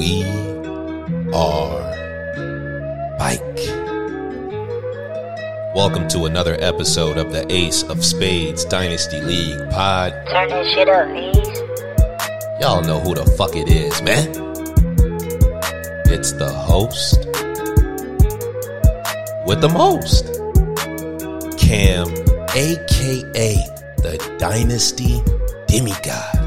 We are Bike. Welcome to another episode of the Ace of Spades Dynasty League pod. Turn that shit up, please. Y'all know who the fuck it is, man. It's the host with the most. Cam, aka the Dynasty Demigod,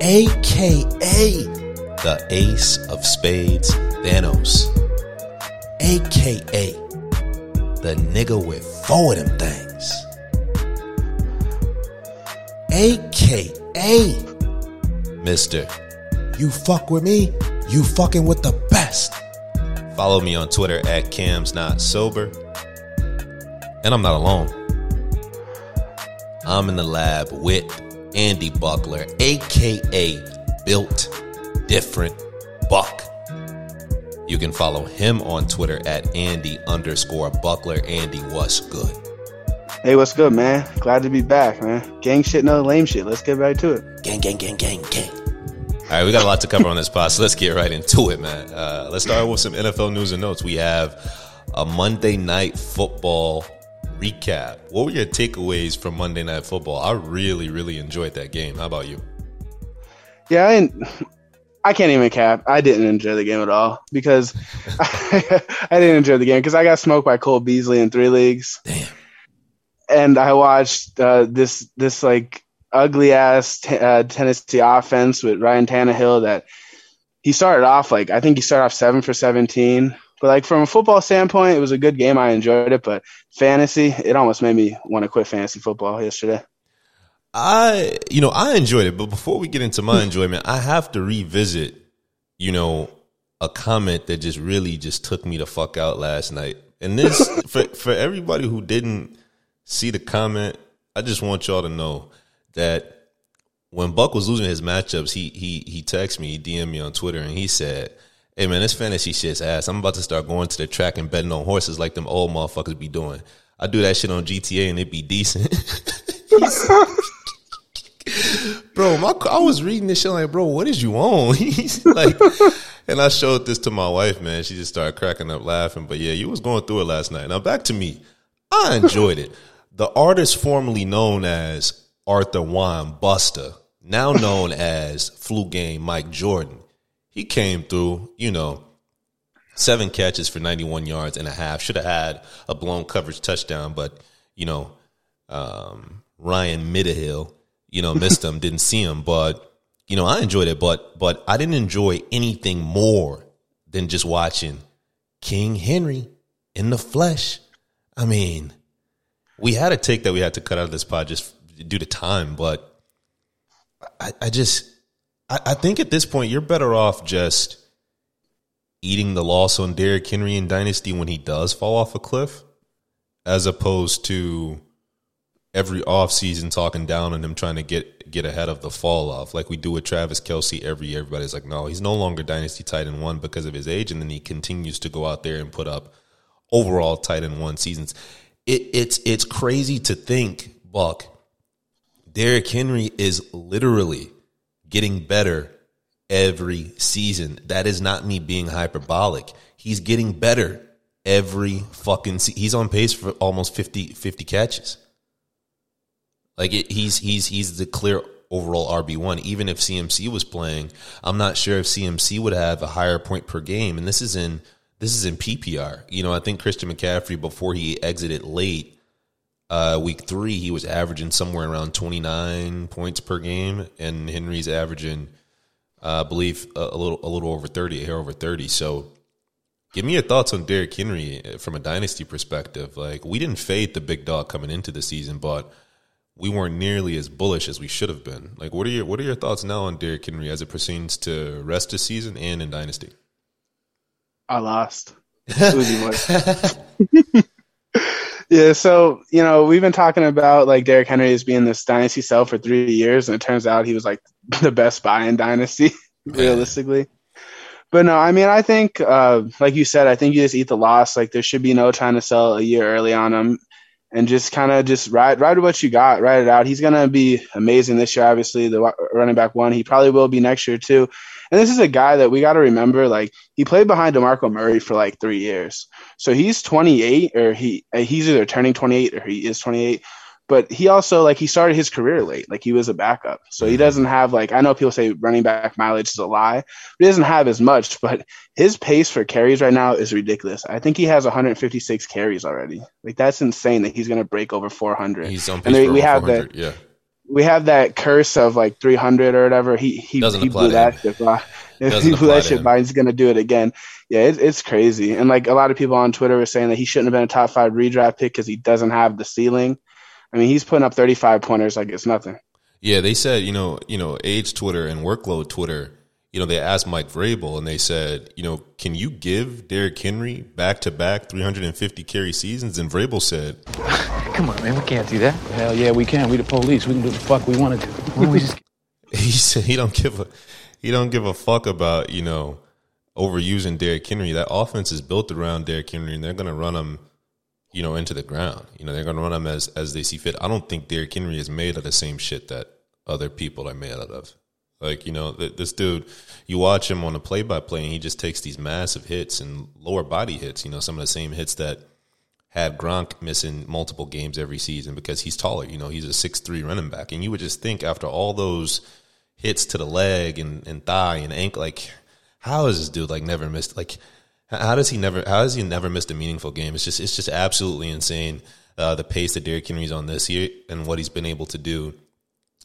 aka the Ace of Spades Thanos, aka the nigga with four of them things, aka Mister. You fuck with me, you fucking with the best. Follow me on Twitter at Cam's Not Sober. And I'm not alone. I'm in the lab with Andy Buckler, aka Built Different Buck. You can follow him on Twitter at Andy underscore Buckler. Andy, what's good? Hey, what's good, man? Glad to be back, man. Gang shit, no lame shit. Let's get right to it. Gang, gang, gang, gang, gang. All right, we got a lot to cover on this pod, so let's get right into it, man. Uh, let's start with some NFL news and notes. We have a Monday night football recap. What were your takeaways from Monday night football? I really, really enjoyed that game. How about you? Yeah, I didn't, I can't even cap. I didn't enjoy the game at all because I, didn't enjoy the game because I got smoked by Cole Beasley in three leagues. Damn. And I watched uh, this this like ugly ass t- uh, Tennessee offense with Ryan Tannehill that he started off like I think he started off seven for seventeen. But like from a football standpoint, it was a good game. I enjoyed it, but fantasy, it almost made me want to quit fantasy football yesterday. I, you know, I enjoyed it, but before we get into my hmm. enjoyment, I have to revisit, you know, a comment that just really just took me the fuck out last night. And this, for for everybody who didn't see the comment, I just want y'all to know that when Buck was losing his matchups, he he he texted me, he DM'd me on Twitter, and he said, "Hey man, this fantasy shit's ass. I'm about to start going to the track and betting on horses like them old motherfuckers be doing. I do that shit on GTA and it be decent." bro, my I was reading this shit like, bro, what is you on? Like, and I showed this to my wife, man. She just started cracking up laughing. But yeah, you was going through it last night. Now back to me. I enjoyed it. The artist formerly known as Arthur Juan Buster, now known as Flu Game Mike Jordan, he came through, you know, seven catches for 91 yards and a half. Should have had a blown coverage touchdown, but, you know, um, Ryan Middahill, you know, missed him, didn't see him. But, you know, I enjoyed it, but, but I didn't enjoy anything more than just watching King Henry in the flesh. I mean, we had a take that we had to cut out of this pod just due to time, but I, I just I, I, think at this point you're better off just eating the loss on Derrick Henry in Dynasty when he does fall off a cliff, as opposed to every offseason talking down on him trying to get get ahead of the fall off. Like we do with Travis Kelce every year. Everybody's like, no, he's no longer Dynasty tight end one because of his age, and then he continues to go out there and put up overall tight end one seasons. It, it's it's crazy to think, Buck, Derrick Henry is literally getting better every season. That is not me being hyperbolic. He's getting better every fucking he's on pace for almost 50, 50 catches. Like it, he's he's he's the clear overall RB1 even if CMC was playing, I'm not sure if CMC would have a higher point per game and this is in this is in PPR. You know, I think Christian McCaffrey before he exited late uh, week three, he was averaging somewhere around 29 points per game, and Henry's averaging, uh, I believe, a, a, little a little over 30, here over 30. So, give me your thoughts on Derrick Henry uh, from a dynasty perspective. Like, we didn't fade the big dog coming into the season, but we weren't nearly as bullish as we should have been. Like, what are your what are your thoughts now on Derrick Henry as it pertains to rest of season and in dynasty? I lost. Yeah, so you know we've been talking about like Derrick Henry as being this dynasty sell for three years, and it turns out he was like the best buy in dynasty, realistically. But no, I mean I think, uh, like you said, I think you just eat the loss. Like there should be no trying to sell a year early on him, and just kind of just ride ride what you got, ride it out. He's gonna be amazing this year. Obviously, the running back one. He probably will be next year too. And this is a guy that we got to remember. Like he played behind Demarco Murray for like three years, so he's 28 or he uh, he's either turning 28 or he is 28 but he also like he started his career late like he was a backup so he mm-hmm. doesn't have like i know people say running back mileage is a lie but he doesn't have as much but his pace for carries right now is ridiculous i think he has 156 carries already like that's insane that he's going to break over 400 he's on pace and we have that yeah we have that curse of like 300 or whatever he he, Doesn't he blew that shit by. If he blew that shit by, he's going to do it again. Yeah, it, it's crazy. And like a lot of people on Twitter were saying that he shouldn't have been a top five redraft pick because he doesn't have the ceiling. I mean, he's putting up 35 pointers like it's nothing. Yeah, they said, you know, you know, age Twitter and workload Twitter, you know, they asked Mike Vrabel and they said, you know, can you give Derrick Henry back to back 350 carry seasons? And Vrabel said, Come on, man, we can't do that. Hell yeah, we can. We the police. We can do the fuck we want to do. we just... he said he don't give a he don't give a fuck about you know overusing Derrick Henry. That offense is built around Derrick Henry, and they're going to run him you know, into the ground. You know, they're going to run them as as they see fit. I don't think Derrick Henry is made of the same shit that other people are made out of. Like, you know, this dude, you watch him on a play by play, and he just takes these massive hits and lower body hits. You know, some of the same hits that had Gronk missing multiple games every season because he's taller. You know, he's a six three running back, and you would just think after all those hits to the leg and, and thigh and ankle, like, how is this dude like never missed like how does he never? How has he never missed a meaningful game? It's just it's just absolutely insane uh, the pace that Derrick Henry's on this year and what he's been able to do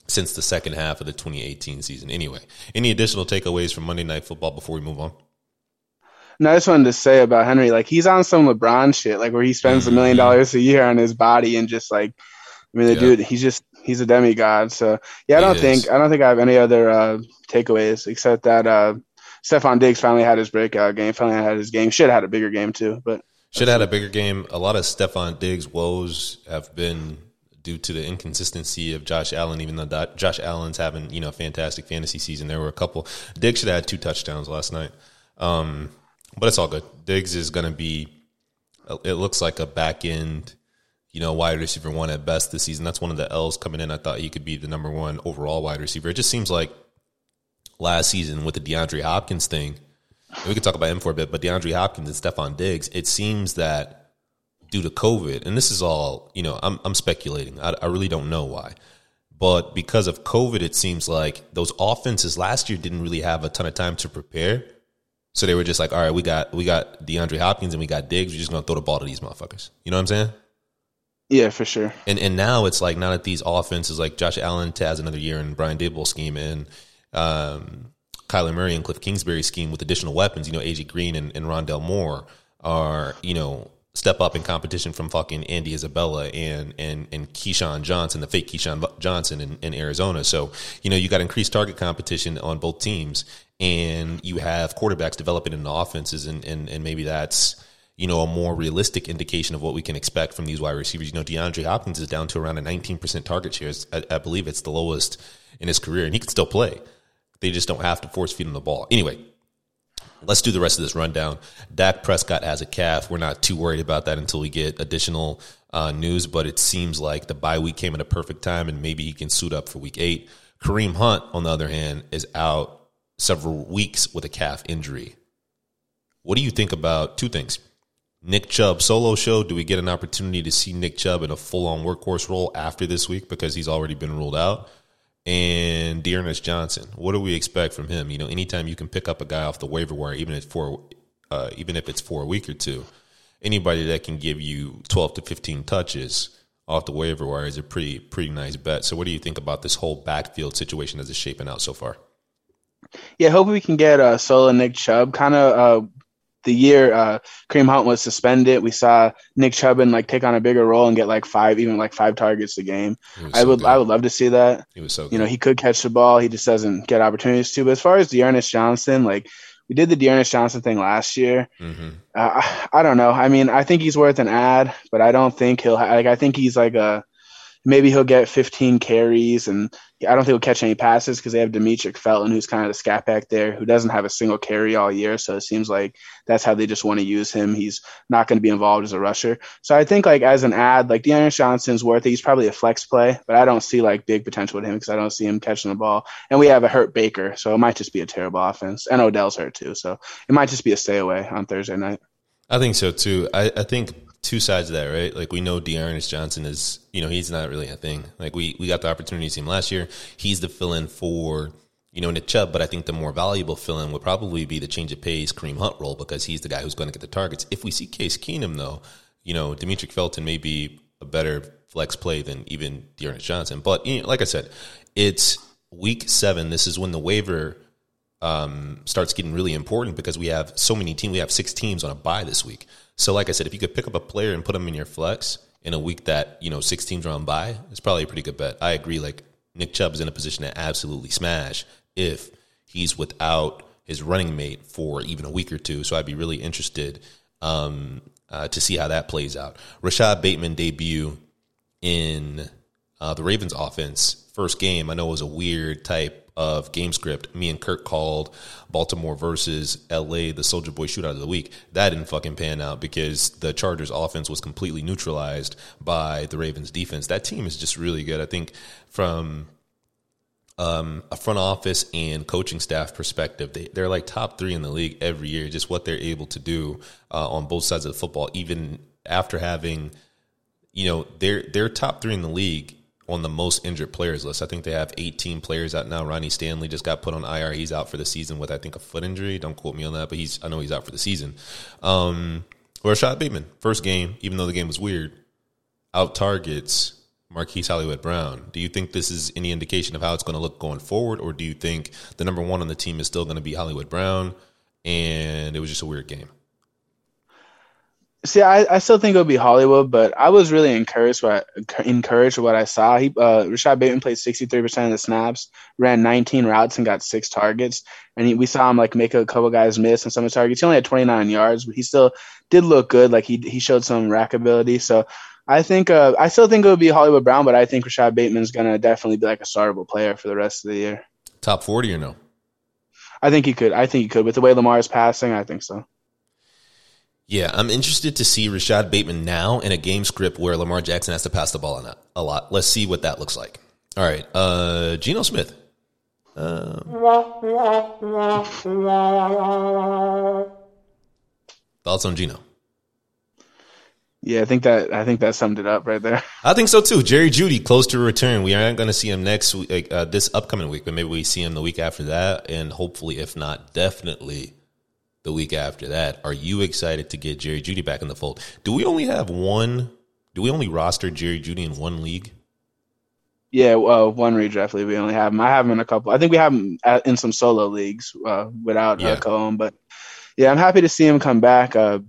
since the second half of the 2018 season. Anyway, any additional takeaways from Monday Night Football before we move on? No, I just wanted to say about Henry, like he's on some LeBron shit, like where he spends a million mm-hmm. dollars a year on his body and just like, I mean, the yeah. dude, he's just he's a demigod. So yeah, I don't think I don't think I have any other uh, takeaways except that uh, Stefon Diggs finally had his breakout game. Finally had his game. Should have had a bigger game too, but should have had a bigger game. A lot of Stefon Diggs woes have been due to the inconsistency of Josh Allen. Even though Josh Allen's having you know fantastic fantasy season, there were a couple. Diggs should have had two touchdowns last night, um, but it's all good. Diggs is going to be. It looks like a back end, you know, wide receiver one at best this season. That's one of the L's coming in. I thought he could be the number one overall wide receiver. It just seems like last season with the DeAndre Hopkins thing. We could talk about him for a bit, but DeAndre Hopkins and Stefon Diggs, it seems that due to COVID, and this is all, you know, I'm, I'm speculating. I, I really don't know why. But because of COVID, it seems like those offenses last year didn't really have a ton of time to prepare. So they were just like, all right, we got we got DeAndre Hopkins and we got Diggs. We're just gonna throw the ball to these motherfuckers. You know what I'm saying? Yeah, for sure. And and now it's like now that these offenses like Josh Allen has another year in Brian Daboll scheme and um, Kyler Murray and Cliff Kingsbury scheme with additional weapons, you know, AJ Green and, and Rondale Moore are, you know, step up in competition from fucking Andy Isabella and and and Keyshawn Johnson, the fake Keyshawn Johnson in, in Arizona. So you know you got increased target competition on both teams, and you have quarterbacks developing in the offenses, and and and maybe that's you know a more realistic indication of what we can expect from these wide receivers. You know, DeAndre Hopkins is down to around a 19% target share. I, I believe it's the lowest in his career, and he can still play. They just don't have to force feed him the ball. Anyway, let's do the rest of this rundown. Dak Prescott has a calf. We're not too worried about that until we get additional uh, news, but it seems like the bye week came at a perfect time and maybe he can suit up for week eight. Kareem Hunt, on the other hand, is out several weeks with a calf injury. What do you think about two things? Nick Chubb solo show. Do we get an opportunity to see Nick Chubb in a full on workhorse role after this week because he's already been ruled out? And D'Ernest Johnson. What do we expect from him? You know, anytime you can pick up a guy off the waiver wire, even if for uh, even if it's for a week or two, anybody that can give you twelve to fifteen touches off the waiver wire is a pretty pretty nice bet. So, what do you think about this whole backfield situation as it's shaping out so far? Yeah, hope we can get uh, Solo Nick Chubb. Kind of uh, the year uh, Kareem Hunt was suspended, we saw Nick Chubbin like take on a bigger role and get like five, even like five targets a game. I would, I would love to see that. He was so, good. you know, he could catch the ball. He just doesn't get opportunities to. But as far as D'Ernest Johnson, like we did the D'Ernest Johnson thing last year. Mm-hmm. Uh, I don't know. I mean, I think he's worth an ad, but I don't think he'll. Like, I think he's like a maybe he'll get 15 carries, and I don't think he'll catch any passes because they have Demetric Felton, who's kind of the scat back there, who doesn't have a single carry all year. So it seems like that's how they just want to use him. He's not going to be involved as a rusher. So I think like as an ad, like D'Ernest Johnson's worth it. He's probably a flex play, but I don't see like big potential with him because I don't see him catching the ball. And we have a hurt Baker, so it might just be a terrible offense. And Odell's hurt too, so it might just be a stay away on Thursday night. I think so too. I, I think two sides of that, right? Like we know D'Ernest Johnson is, you know, he's not really a thing. Like we we got the opportunity to see him last year. He's the fill in for you know Nick Chubb, but I think the more valuable fill in would probably be the change of pace Kareem Hunt role because he's the guy who's going to get the targets. If we see Case Keenum though, you know, Demetric Felton may be a better flex play than even D'Ernest Johnson. But you know, like I said, it's week seven. This is when the waiver um, starts getting really important because we have so many teams. We have six teams on a bye this week. So, like I said, if you could pick up a player and put them in your flex in a week that you know six teams are on bye, it's probably a pretty good bet. I agree. Like Nick Chubb is in a position to absolutely smash if he's without his running mate for even a week or two. So I'd be really interested um, uh, to see how that plays out. Rashod Bateman debut in uh, the Ravens offense first game. I know it was a weird type of game script. Me and Kirk called Baltimore versus LA the Soldier Boy shootout of the week. That didn't fucking pan out because the Chargers offense was completely neutralized by the Ravens defense. That team is just really good. I think from um, a front office and coaching staff perspective, they, they're like top three in the league every year. Just what they're able to do uh, on both sides of the football, even after having, you know, they're they're top three in the league on the most injured players list. I think they have 18 players out now. Ronnie Stanley just got put on IR. He's out for the season with I think a foot injury. Don't quote me on that, but he's I know he's out for the season. Um, Rashod Bateman, first game, even though the game was weird, out targets Marquise Hollywood Brown. Do you think this is any indication of how it's going to look going forward, or do you think the number one on the team is still going to be Hollywood Brown, and it was just a weird game? See, I, I still think it'll be Hollywood, but I was really encouraged by encouraged what I saw. He uh, Rashod Bateman played sixty three percent of the snaps, ran nineteen routes, and got six targets. And he, we saw him like make a couple guys miss and some of the targets. He only had twenty nine yards, but he still did look good. Like he he showed some rack ability. So I think uh, I still think it would be Hollywood Brown, but I think Rashod Bateman's gonna definitely be like a startable player for the rest of the year. Top forty or no? I think he could. I think he could with the way Lamar is passing. I think so. Yeah, I'm interested to see Rashod Bateman now in a game script where Lamar Jackson has to pass the ball on a lot. Let's see what that looks like. All right, uh, Geno Smith. Uh, thoughts on Geno? Yeah, I think that I think that summed it up right there. I think so too. Jerry Jeudy close to return. We aren't going to see him next week, uh, this upcoming week, but maybe we see him the week after that, and hopefully, if not, definitely the week after that. Are you excited to get Jerry Jeudy back in the fold? Do we only have one? Do we only roster Jerry Jeudy in one league? Yeah, well, one redraft league we only have him. I have him in a couple. I think we have him in some solo leagues uh, without uh, yeah. uh, But yeah, I'm happy to see him come back because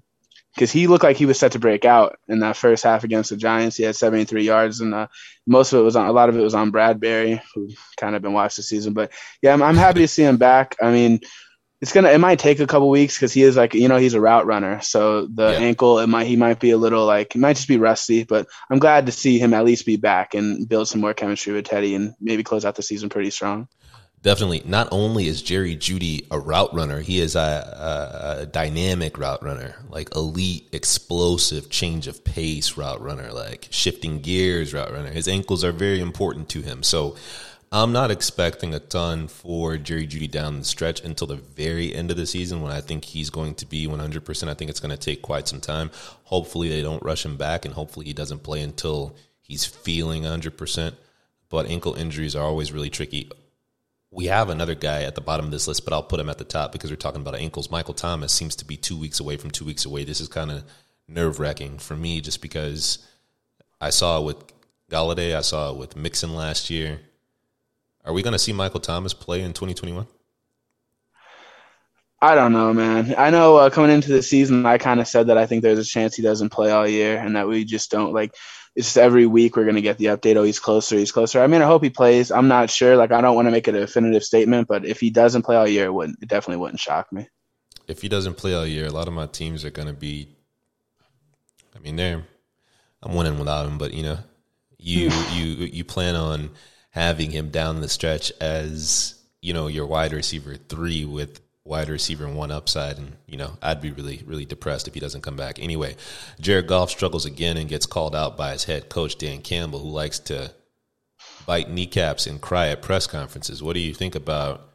uh, he looked like he was set to break out in that first half against the Giants. He had 73 yards, and uh, most of it was on a lot of it was on Bradberry, who kind of been watched the season. But yeah, I'm, I'm happy to see him back. I mean it's gonna it might take a couple weeks because he is like you know he's a route runner. So the yeah. ankle it might he might be a little like he might just be rusty but i'm glad to see him at least be back and build some more chemistry with teddy and maybe close out the season pretty strong. Definitely. Not only is jerry jeudy a route runner he is a, a, a dynamic route runner like elite explosive change of pace route runner like shifting gears route runner. His ankles are very important to him. So I'm not expecting a ton for Jerry Jeudy down the stretch until the very end of the season when I think he's going to be 100%. I think it's going to take quite some time. Hopefully, they don't rush him back, and hopefully, he doesn't play until he's feeling 100%. But ankle injuries are always really tricky. We have another guy at the bottom of this list, but I'll put him at the top because we're talking about ankles. Michael Thomas seems to be two weeks away from two weeks away. This is kind of nerve wracking for me just because I saw it with Golladay, I saw it with Mixon last year are we going to see Michael Thomas play in 2021? I don't know, man. I know uh, coming into the season, I kind of said that I think there's a chance he doesn't play all year, and that we just don't like. It's just every week we're gonna get the update. Oh, he's closer. He's closer. I mean, I hope he plays. I'm not sure. Like, I don't want to make a definitive statement, but if he doesn't play all year, it wouldn't. It definitely wouldn't shock me. If he doesn't play all year, a lot of my teams are gonna be. I mean, they're. I'm winning without him, but you know, You you you plan on having him down the stretch as you know your wide receiver three with wide receiver and one upside, and you know I'd be really really depressed if he doesn't come back. Anyway, Jared Goff struggles again and gets called out by his head coach Dan Campbell, who likes to bite kneecaps and cry at press conferences. What do you think about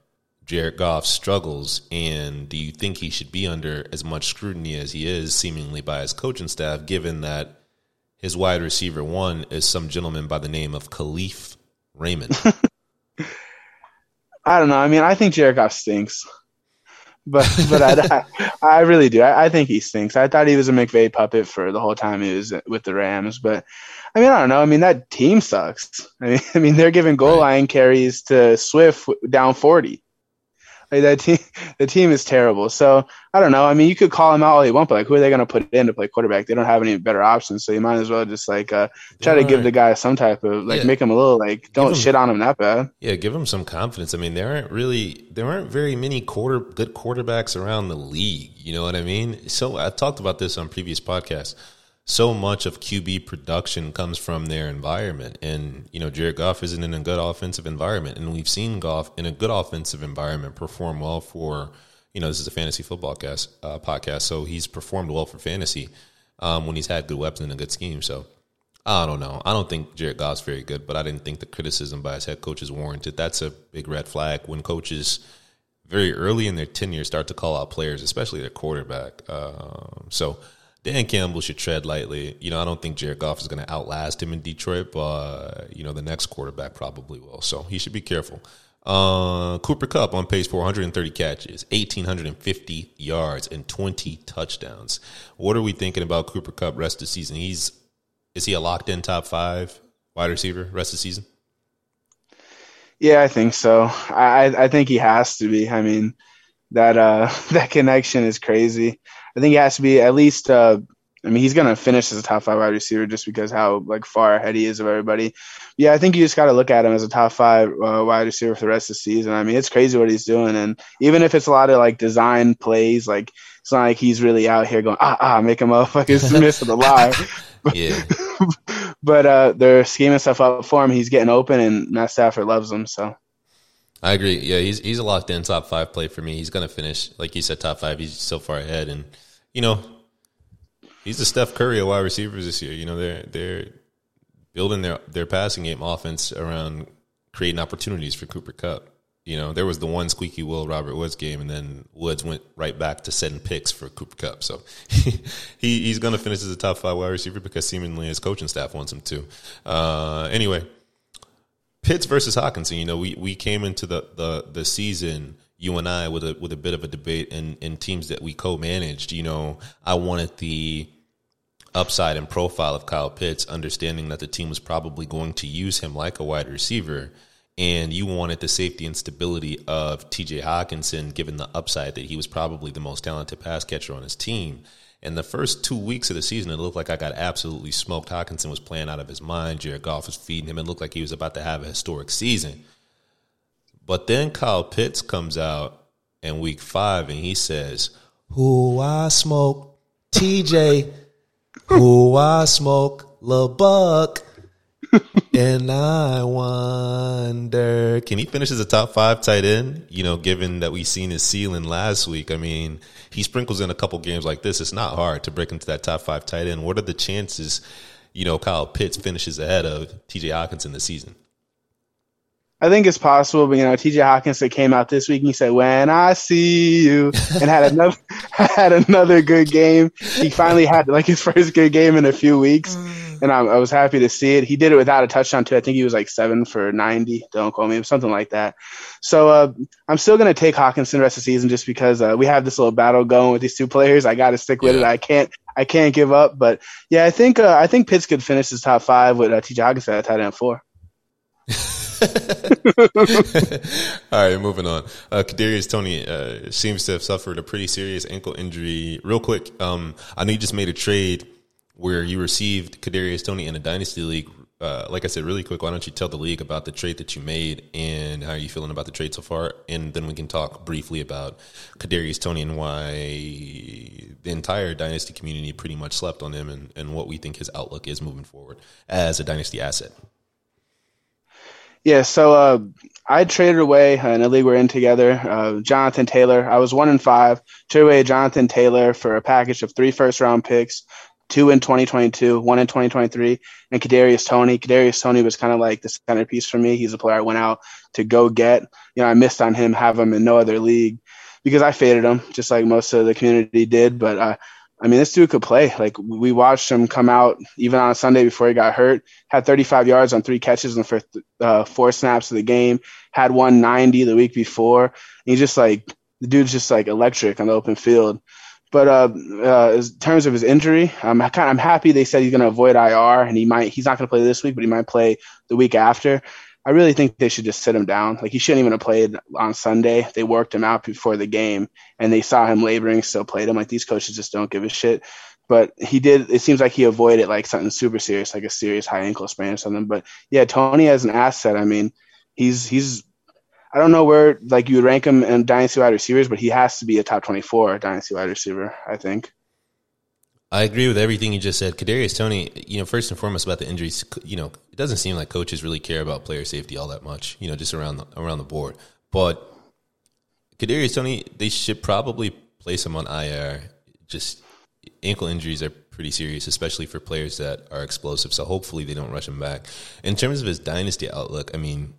Jared Goff's struggles, and do you think he should be under as much scrutiny as he is, seemingly by his coaching staff, given that his wide receiver one is some gentleman by the name of Kalif Raymond? I don't know. I mean, I think Jared Goff stinks, but but I, I, I really do. I, I think he stinks. I thought he was a McVay puppet for the whole time he was with the Rams, but I mean, I don't know. I mean, that team sucks. I mean, I mean, they're giving goal Right. line carries to Swift down forty. Like that team, the team is terrible. So I don't know. I mean, you could call him out all you want, but like, who are they going to put in to play quarterback? They don't have any better options. So you might as well just like uh, try to give the guy some type of like Yeah. make him a little like don't him- shit on him that bad. Yeah, give him some confidence. I mean, there aren't really there aren't very many quarter good quarterbacks around the league. You know what I mean? So I talked about this on previous podcasts. So much of QB production comes from their environment, and you know Jared Goff isn't in a good offensive environment, and we've seen Goff in a good offensive environment perform well for you know this is a fantasy football cast uh, podcast, so he's performed well for fantasy um, when he's had good weapons and a good scheme. So I don't know. I don't think Jared Goff's very good, but I didn't think the criticism by his head coach is warranted. That's a big red flag when coaches very early in their tenure start to call out players, especially their quarterback. Um, so Dan Campbell should tread lightly. You know, I don't think Jared Goff is going to outlast him in Detroit, but you know the next quarterback probably will. So he should be careful. Uh, Cooper Kupp on pace for 130 catches, 1,850 yards, and 20 touchdowns. What are we thinking about Cooper Kupp rest of the season? He's is he a locked in top five wide receiver rest of the season? Yeah, I think so. I I think he has to be. I mean, that uh that connection is crazy. I think he has to be at least. Uh, I mean, he's gonna finish as a top five wide receiver just because how like far ahead he is of everybody. Yeah, I think you just got to look at him as a top five uh, wide receiver for the rest of the season. I mean, it's crazy what he's doing, and even if it's a lot of like design plays, like it's not like he's really out here going ah ah make him up miss the line. Yeah, but uh, they're scheming stuff up for him. He's getting open, and Matt Stafford loves him. So. I agree. Yeah, he's he's a locked in top five play for me. He's going to finish like you said, top five. He's so far ahead, and you know, he's the Steph Curry of wide receivers this year. You know, they're they're building their their passing game offense around creating opportunities for Cooper Kupp. You know, there was the one squeaky Will Robert Woods game, and then Woods went right back to setting picks for Cooper Kupp. So he he's going to finish as a top five wide receiver because seemingly his coaching staff wants him to. Uh, anyway, Pitts versus Hockenson. You know, we, we came into the, the, the season, you and I, with a with a bit of a debate in, in teams that we co-managed. You know, I wanted the upside and profile of Kyle Pitts, understanding that the team was probably going to use him like a wide receiver. And you wanted the safety and stability of TJ Hockenson, given the upside that he was probably the most talented pass catcher on his team. And the first two weeks of the season, it looked like I got absolutely smoked. Hockenson was playing out of his mind. Jared Goff was feeding him. It looked like he was about to have a historic season. But then Kyle Pitts comes out in week five and he says, Who I smoke, TJ, who I smoke, Lil Buck. and I wonder, can he finish as a top five tight end? You know, given that we seen his ceiling last week. I mean, he sprinkles in a couple games like this. It's not hard to break into that top five tight end. What are the chances, you know, Kyle Pitts finishes ahead of TJ Hockenson this season? I think it's possible, but you know, TJ Hockenson came out this week and he said, "When I see you," and had another had another good game. He finally had like his first good game in a few weeks, and I, I was happy to see it. He did it without a touchdown too. I think he was like seven for ninety. Don't quote me, something like that. So uh, I'm still gonna take Hockenson the rest of the season just because uh, we have this little battle going with these two players. I got to stick with Yeah. it. I can't I can't give up. But yeah, I think uh, I think Pitts could finish his top five with uh, TJ Hockenson at tight end four. All right, moving on. Uh, Kadarius Toney uh, seems to have suffered a pretty serious ankle injury. Real quick, um, I know you just made a trade where you received Kadarius Toney in a dynasty league. uh, like I said, really quick, why don't you tell the league about the trade that you made and how you feeling about the trade so far? And then we can talk briefly about Kadarius Toney and why the entire dynasty community pretty much slept on him and, and what we think his outlook is moving forward as a dynasty asset. Yeah, so uh, I traded away in a league we're in together. Uh, Jonathan Taylor. I was one in five. Traded away Jonathan Taylor for a package of three first round picks, two in 2022, one in 2023, and Kadarius Toney. Kadarius Toney was kind of like the centerpiece for me. He's a player I went out to go get. You know, I missed on him, have him in no other league because I faded him, just like most of the community did. But uh, I mean, this dude could play. Like we watched him come out even on a Sunday before he got hurt. Had 35 yards on three catches in the first uh, four snaps of the game. Had 190 the week before. He's just like the dude's just like electric on the open field. But uh, uh, in terms of his injury, I'm kind of, I'm happy they said he's going to avoid IR and he might he's not going to play this week, but he might play the week after. I really think they should just sit him down. Like he shouldn't even have played on Sunday. They worked him out before the game, and they saw him laboring, still played him. Like these coaches just don't give a shit. But he did. It seems like he avoided like something super serious, like a serious high ankle sprain or something. But yeah, Toney as an asset. I mean, he's he's. I don't know where like you would rank him in dynasty wide receivers, but he has to be a top twenty four dynasty wide receiver. I think. I agree with everything you just said. Kadarius Toney, you know, first and foremost about the injuries, you know, it doesn't seem like coaches really care about player safety all that much, you know, just around the, around the board. But Kadarius Toney, they should probably place him on IR. Just ankle injuries are pretty serious, especially for players that are explosive. So hopefully they don't rush him back. In terms of his dynasty outlook, I mean,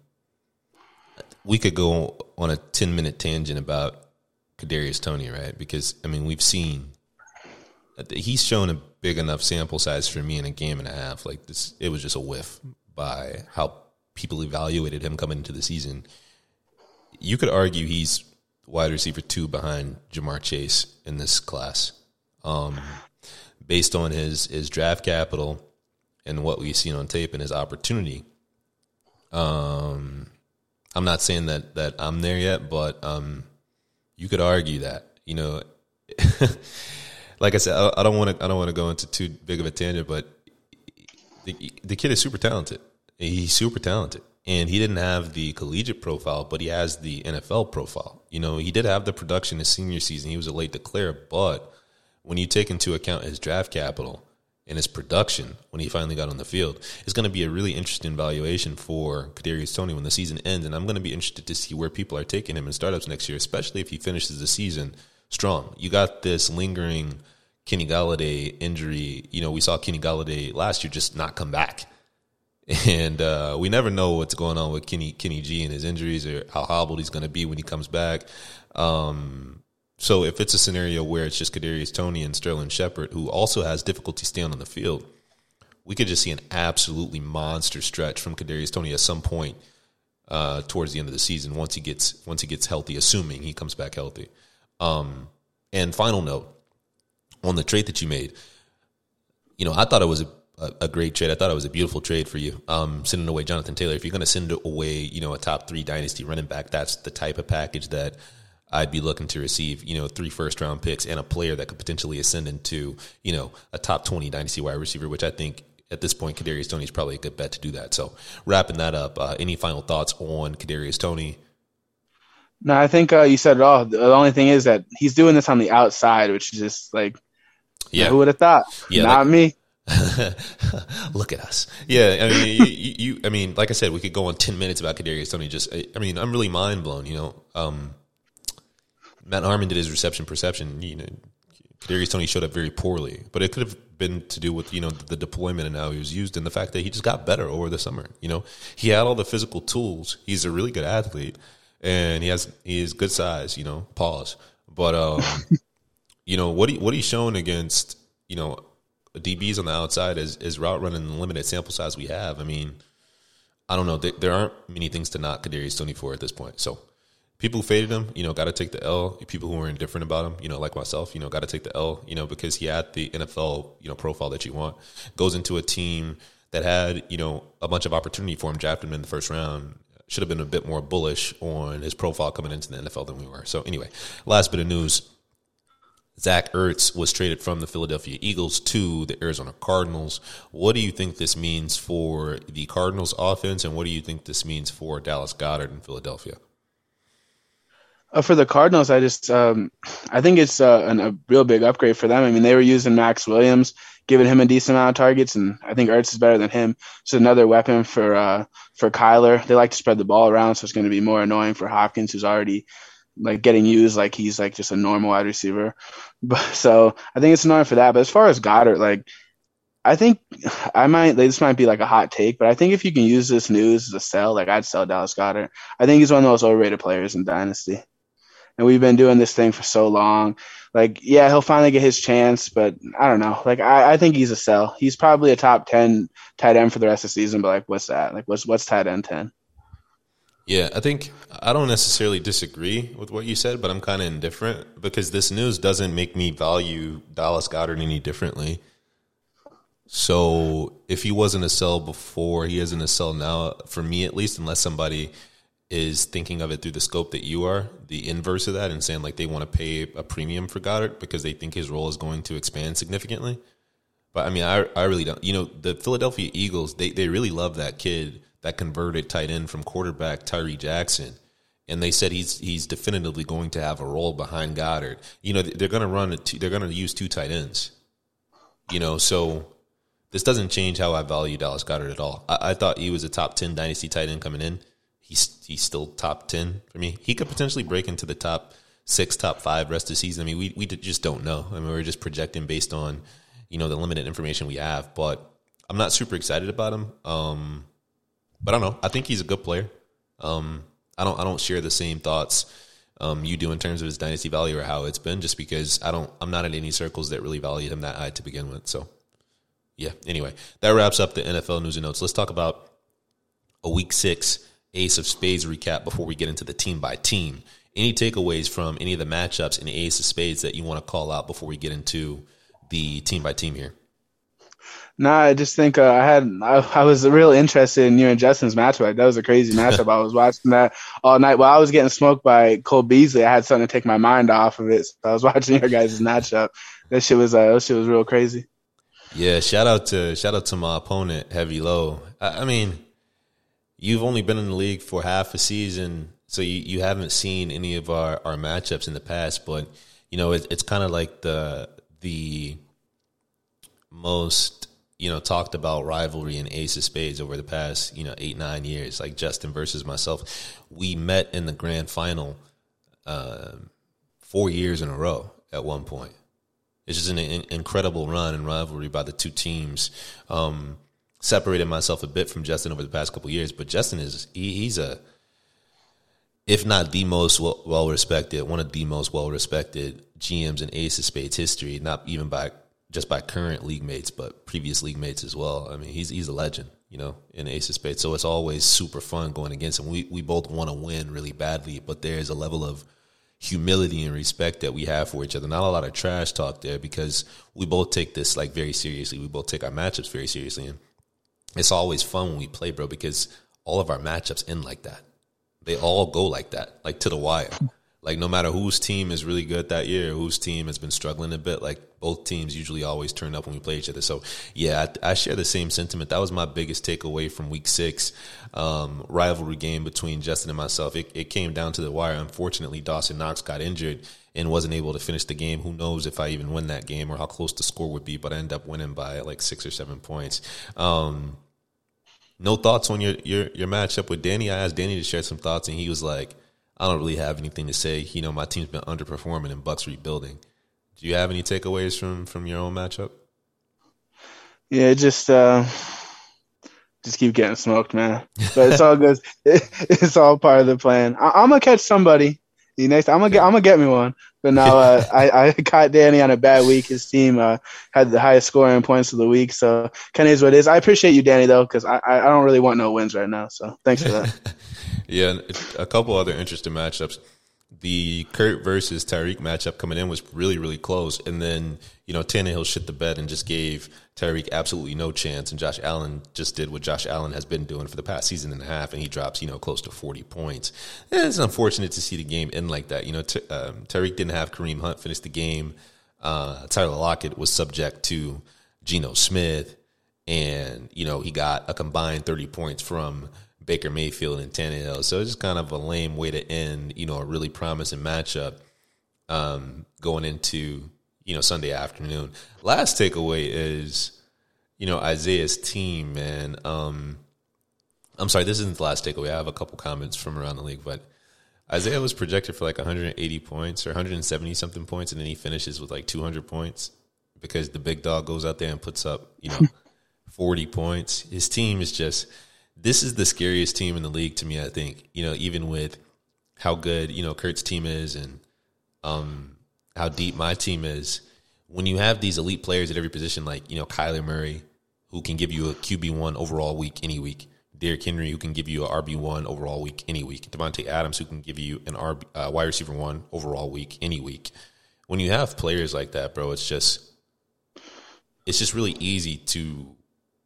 we could go on a ten minute tangent about Kadarius Toney, right? Because I mean, we've seen he's shown a big enough sample size for me in a game and a half. Like this, it was just a whiff by how people evaluated him coming into the season. You could argue he's wide receiver two behind Ja'Marr Chase in this class, um, based on his his draft capital and what we've seen on tape and his opportunity. Um, I'm not saying that that I'm there yet, but um, you could argue that you know. like I said, I, don't want to. I don't want to go into too big of a tangent, but the, the kid is super talented. He's super talented, and he didn't have the collegiate profile, but he has the NFL profile. You know, he did have the production his senior season. He was a late declare, but when you take into account his draft capital and his production when he finally got on the field, it's going to be a really interesting valuation for Kadarius Toney when the season ends. And I'm going to be interested to see where people are taking him in startups next year, especially if he finishes the season strong. You got this lingering Kenny Golladay injury. You know, we saw Kenny Golladay last year just not come back. And uh, we never know what's going on with Kenny Kenny G and his injuries or how hobbled he's going to be when he comes back. Um, so if it's a scenario where it's just Kadarius Toney and Sterling Shepard, who also has difficulty staying on the field, we could just see an absolutely monster stretch from Kadarius Toney at some point uh, towards the end of the season once he gets once he gets healthy, assuming he comes back healthy. Um, and final note on the trade that you made, you know, I thought it was a, a, a great trade. I thought it was a beautiful trade for you. Um, sending away Jonathan Taylor. If you're going to send away, you know, a top three dynasty running back, that's the type of package that I'd be looking to receive, you know, three first round picks and a player that could potentially ascend into, you know, a top 20 dynasty wide receiver, which I think at this point, Kadarius Toney is probably a good bet to do that. So wrapping that up, uh, any final thoughts on Kadarius Toney? No, I think uh, you said it all. The only thing is that he's doing this on the outside, which is just like, yeah, who would have thought? Yeah, not like, me. Look at us. Yeah, I mean, you, you, I mean, like I said, we could go on ten minutes about Kadarius Toney. Just, I mean, I'm really mind blown. You know, um, Matt Harmon did his reception perception. You know, Kadarius Toney showed up very poorly, but it could have been to do with you know the deployment and how he was used, and the fact that he just got better over the summer. You know, he had all the physical tools. He's a really good athlete and he has he is good size. You know, pause. But um, you know what he what he's shown against you know DBs on the outside is is route running the limited sample size we have. I mean, I don't know. There, there aren't many things to knock Kadarius Toney for at this point. So people who faded him, you know, got to take the L. People who are indifferent about him, you know, like myself, you know, got to take the L. You know, because he had the NFL, you know, profile that you want. Goes into a team that had, you know, a bunch of opportunity for him, drafted him in the first round should have been a bit more bullish on his profile coming into the NFL than we were. So anyway, last bit of news. Zach Ertz was traded from the Philadelphia Eagles to the Arizona Cardinals. What do you think this means for the Cardinals offense, and what do you think this means for Dallas Goedert in Philadelphia? Uh, for the Cardinals, I just um, I think it's uh, an, a real big upgrade for them. I mean, they were using Maxx Williams, giving him a decent amount of targets, and I think Ertz is better than him. So another weapon for uh, for Kyler. They like to spread the ball around, so it's going to be more annoying for Hopkins, who's already like getting used like he's like just a normal wide receiver. But so I think it's annoying for that. But as far as Goedert, like I think I might this might be like a hot take, but I think if you can use this news as a sell, like I'd sell Dallas Goedert. I think he's one of the most overrated players in Dynasty and we've been doing this thing for so long. Like, yeah, he'll finally get his chance, but I don't know. Like, I, I think he's a sell. He's probably a top ten tight end for the rest of the season, but like, what's that? Like, what's what's tight end ten? Yeah, I think I don't necessarily disagree with what you said, but I'm kind of indifferent because this news doesn't make me value Dallas Goedert any differently. So if he wasn't a sell before, he isn't a sell now, for me at least, unless somebody is thinking of it through the scope that you are, the inverse of that, and saying like they want to pay a premium for Goedert because they think his role is going to expand significantly. But I mean, I I really don't. You know, the Philadelphia Eagles they they really love that kid that converted tight end from quarterback Tyree Jackson, and they said he's he's definitively going to have a role behind Goedert. You know, they're going to run a two, they're going to use two tight ends. You know, so this doesn't change how I value Dallas Goedert at all. I, I thought he was a top ten dynasty tight end coming in he's he's still top ten for me. He could potentially break into the top six, top five rest of the season. I mean, we we just don't know. I mean, we're just projecting based on you know the limited information we have. But I'm not super excited about him. Um, but I don't know. I think he's a good player. Um, I don't I don't share the same thoughts um, you do in terms of his dynasty value or how it's been, just because I don't I'm not in any circles that really value him that high to begin with. So yeah. Anyway, that wraps up the NFL news and notes. Let's talk about a week six Ace of Spades recap before we get into the team by team. Any takeaways from any of the matchups in the Ace of Spades that you want to call out before we get into the team by team here? Nah, I just think uh, I had I, I, was real interested in you and Justin's matchup. That was a crazy matchup. I was watching that all night while I was getting smoked by Cole Beasley. I had something to take my mind off of it. So I was watching your guys' matchup. That shit was uh, that shit was real crazy. Yeah, shout out to shout out to my opponent, Heavy Low. I, I mean, you've only been in the league for half a season, so you, you haven't seen any of our, our matchups in the past. But you know, it, it's kind of like the the most you know talked about rivalry in Ace of Spades over the past you know eight nine years. Like Justin versus myself, we met in the grand final uh, four years in a row at one point. It's just an, an incredible run and rivalry by the two teams. Um, separated myself a bit from Justin over the past couple years, but Justin is he, he's a if not the most well respected, one of the most well respected GMs in Ace of Spades history, not even by just by current league mates, but previous league mates as well. I mean, he's he's a legend, you know, in Ace of Spades. So it's always super fun going against him. We we both want to win really badly, but there's a level of humility and respect that we have for each other. Not a lot of trash talk there because we both take this like very seriously. We both take our matchups very seriously. And it's always fun when we play, bro, because all of our matchups end like that. They all go like that, like to the wire. Like no matter whose team is really good that year, whose team has been struggling a bit, like both teams usually always turn up when we play each other. So yeah, I, I share the same sentiment. That was my biggest takeaway from week six um, rivalry game between Justin and myself. It, it came down to the wire. Unfortunately, Dawson Knox got injured and wasn't able to finish the game. Who knows if I even win that game or how close the score would be? But I end up winning by like six or seven points. Um, no thoughts on your, your your matchup with Danny. I asked Danny to share some thoughts, and he was like, "I don't really have anything to say. You know, my team's been underperforming and Bucks rebuilding." Do you have any takeaways from from your own matchup? Yeah, just uh, just keep getting smoked, man. But it's all good. it's all part of the plan. I, am gonna catch somebody. The next, I'm gonna get, I'm gonna get me one. But now uh, I, I caught Danny on a bad week. His team uh, had the highest scoring points of the week, so kind of is what it is. I appreciate you, Danny, though, because I, I don't really want no wins right now. So thanks for that. yeah, a couple other interesting matchups the Kurt versus Tyreek matchup coming in was really, really close. And then, you know, Tannehill shit the bed and just gave Tyreek absolutely no chance. And Josh Allen just did what Josh Allen has been doing for the past season and a half, and he drops, you know, close to 40 points. And it's unfortunate to see the game end like that. You know, t- um, Tyreek didn't have Kareem Hunt finish the game. uh, Tyler Lockett was subject to Geno Smith, and you know he got a combined thirty points from Baker Mayfield and Tannehill. So it's just kind of a lame way to end, you know, a really promising matchup um, going into you know Sunday afternoon. Last takeaway is, you know, Isaiah's team, man. Um, I'm sorry, this isn't the last takeaway. I have a couple comments from around the league, but Isaiah was projected for like 180 points or 170 something points, and then he finishes with like 200 points because the big dog goes out there and puts up, you know, 40 points. His team is just this is the scariest team in the league to me. I think you know, even with how good you know Kurt's team is and um, how deep my team is. When you have these elite players at every position, like you know Kyler Murray, who can give you a QB one overall week any week, Derrick Henry, who can give you an RB one overall week any week, Davante Adams, who can give you an RB, uh, wide receiver one overall week any week. When you have players like that, bro, it's just it's just really easy to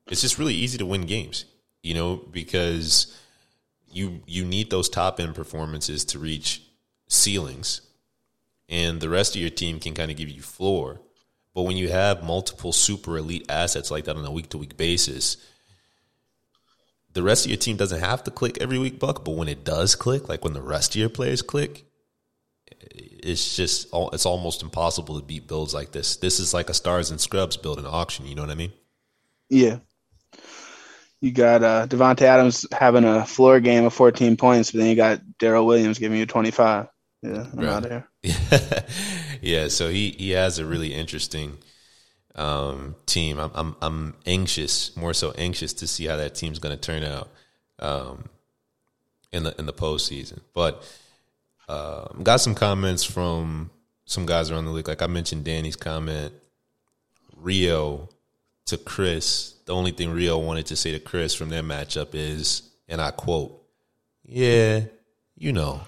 it's just really easy to win games, you know, because you you need those top end performances to reach ceilings, and the rest of your team can kind of give you floor. But when you have multiple super elite assets like that on a week to week basis, the rest of your team doesn't have to click every week, Buck. But when it does click, like when the rest of your players click, it's just it's almost impossible to beat builds like this. This is like a stars and scrubs build in auction. You know what I mean? Yeah. You got uh, Davante Adams having a floor game of 14 points, but then you got Darrel Williams giving you 25. Yeah, I'm Right. out of here. yeah, so he he has a really interesting um, team. I'm I'm I'm anxious, more so anxious to see how that team's going to turn out um, in the in the postseason. But um, got some comments from some guys around the league. Like I mentioned, Danny's comment, Rio to Chris. The only thing Rio wanted to say to Chris from their matchup is, and I quote, "Yeah, you know."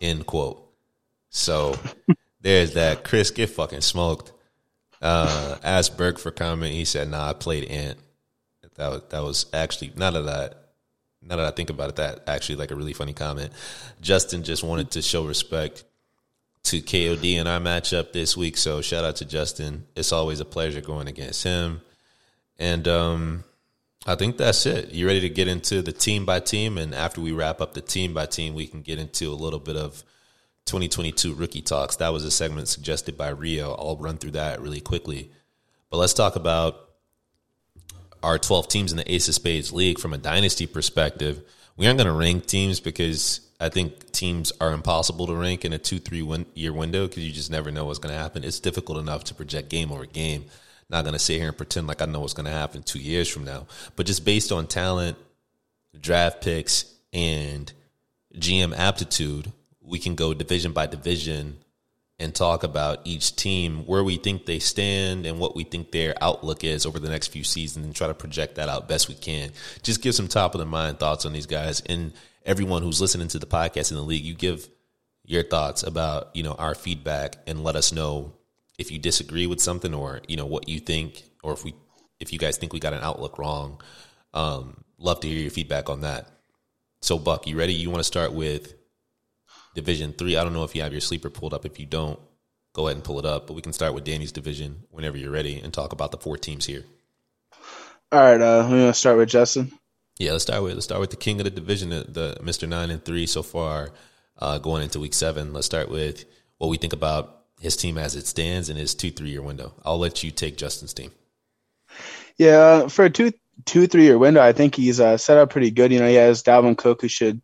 End quote. So there's that. Chris get fucking smoked. Uh, asked Burke for comment. He said, "Nah, I played Ant." That was, that was actually now that now that I think about it, that actually like a really funny comment. Justin just wanted to show respect to KOD in our matchup this week. So shout out to Justin. It's always a pleasure going against him. And um, I think that's it. You ready to get into the team by team? And after we wrap up the team by team, we can get into a little bit of 2022 rookie talks. That was a segment suggested by Rio. I'll run through that really quickly. But let's talk about our 12 teams in the Ace of Spades League from a dynasty perspective. We aren't going to rank teams because I think teams are impossible to rank in a two, three win- year window because you just never know what's going to happen. It's difficult enough to project game over game. Not going to sit here and pretend like I know what's going to happen two years from now. But just based on talent, draft picks, and GM aptitude, we can go division by division and talk about each team, where we think they stand and what we think their outlook is over the next few seasons and try to project that out best we can. Just give some top of the mind thoughts on these guys and everyone who's listening to the podcast in the league. You give your thoughts about, you know, our feedback and let us know if you disagree with something or, you know, what you think or if we if you guys think we got an outlook wrong. Um, love to hear your feedback on that. So Buck, you ready? You want to start with Division Three. I don't know if you have your sleeper pulled up. If you don't, go ahead and pull it up. But we can start with Danny's division whenever you're ready and talk about the four teams here. All right, uh, we're gonna start with Justin. Yeah, let's start with let's start with the king of the division, the, the Mister Nine and Three so far, uh, going into Week Seven. Let's start with what we think about his team as it stands in his two three year window. I'll let you take Justin's team. Yeah, uh, for a two two three year window, I think he's uh, set up pretty good. You know, he has Dalvin Cook, who should